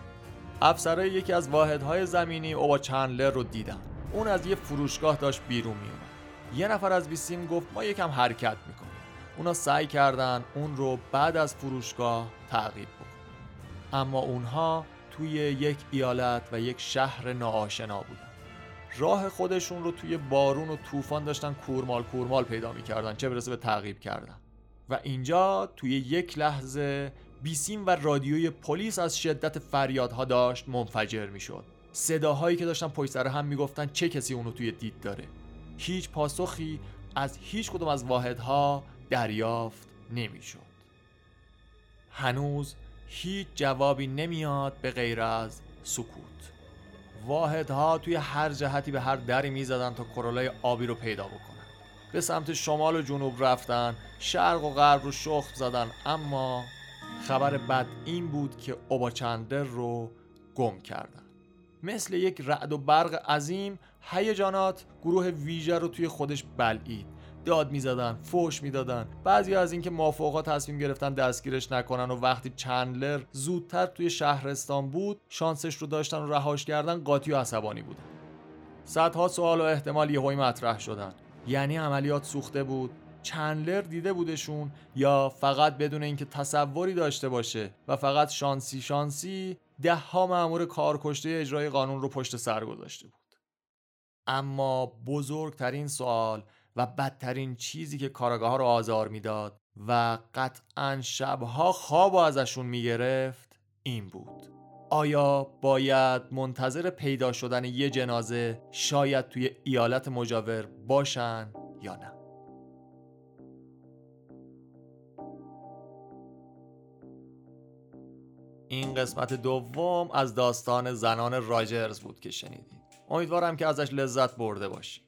افسرهای یکی از واحدهای زمینی او با چندلر رو دیدن. اون از یه فروشگاه داشت بیرون میومد یه نفر از بیسیم گفت ما یکم حرکت می‌کنیم. اونا سعی کردن اون رو بعد از فروشگاه تعقیب بکنن. اما اونها توی یک ایالت و یک شهر ناآشنا بودن. راه خودشون رو توی بارون و طوفان داشتن کورمال کورمال پیدا می‌کردن چه برسه به تعقیب کردن. و اینجا توی یک لحظه بیسیم و رادیوی پلیس از شدت فریادها داشت منفجر می‌شد. صداهایی که داشتن پشت سر هم می‌گفتن چه کسی اونو توی دید داره. هیچ پاسخی از هیچ کدوم از واحدها دریافت نمی‌شد. هنوز هیچ جوابی نمیاد به غیر از سکوت. واحدها توی هر جهتی به هر دری می‌زدن تا کرولای آبی رو پیدا بکنن. به سمت شمال و جنوب رفتن شرق و غرب رو شخم زدن اما خبر بد این بود که اوبا چندر رو گم کردن. مثل یک رعد و برق عظیم هیجانات گروه ویژه رو توی خودش بلعید. داد می‌زدن فوش می‌دادن. بعضی از اینکه موافقا تصمیم گرفتن دستگیرش نکنن و وقتی چندلر زودتر توی شهرستان بود شانسش رو داشتن و رهاش کردن قاطی و عصبانی بودن. صدها سوال و احتمال یهویی مطرح شدن. یعنی عملیات سوخته بود. چندلر دیده بودشون یا فقط بدون اینکه تصوری داشته باشه و فقط شانسی شانسی ده ها مأمور کارکشته اجرای قانون رو پشت سر گذاشته بود. اما بزرگترین سوال و بدترین چیزی که کاراگاه ها رو آزار می‌داد و قطعا شبها خواب ازشون می‌گرفت این بود. آیا باید منتظر پیدا شدن یه جنازه شاید توی ایالت مجاور باشن یا نه؟ این قسمت دوم از داستان زنان راجرز بود که شنیدید. امیدوارم که ازش لذت برده باشید.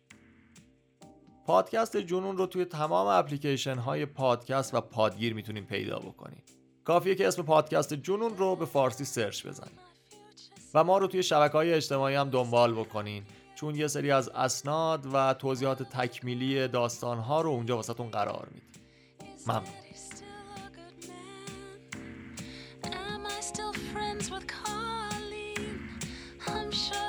پادکست جنون رو توی تمام اپلیکیشن های پادکست و پادگیر می‌تونید پیدا بکنید کافیه که اسم پادکست جنون رو به فارسی سرچ بزنید. و ما رو توی شبکه های اجتماعی هم دنبال بکنین. چون یه سری از اسناد و توضیحات تکمیلی داستان ها رو اونجا واسهتون قرار میدیم. ممنون. I'm sure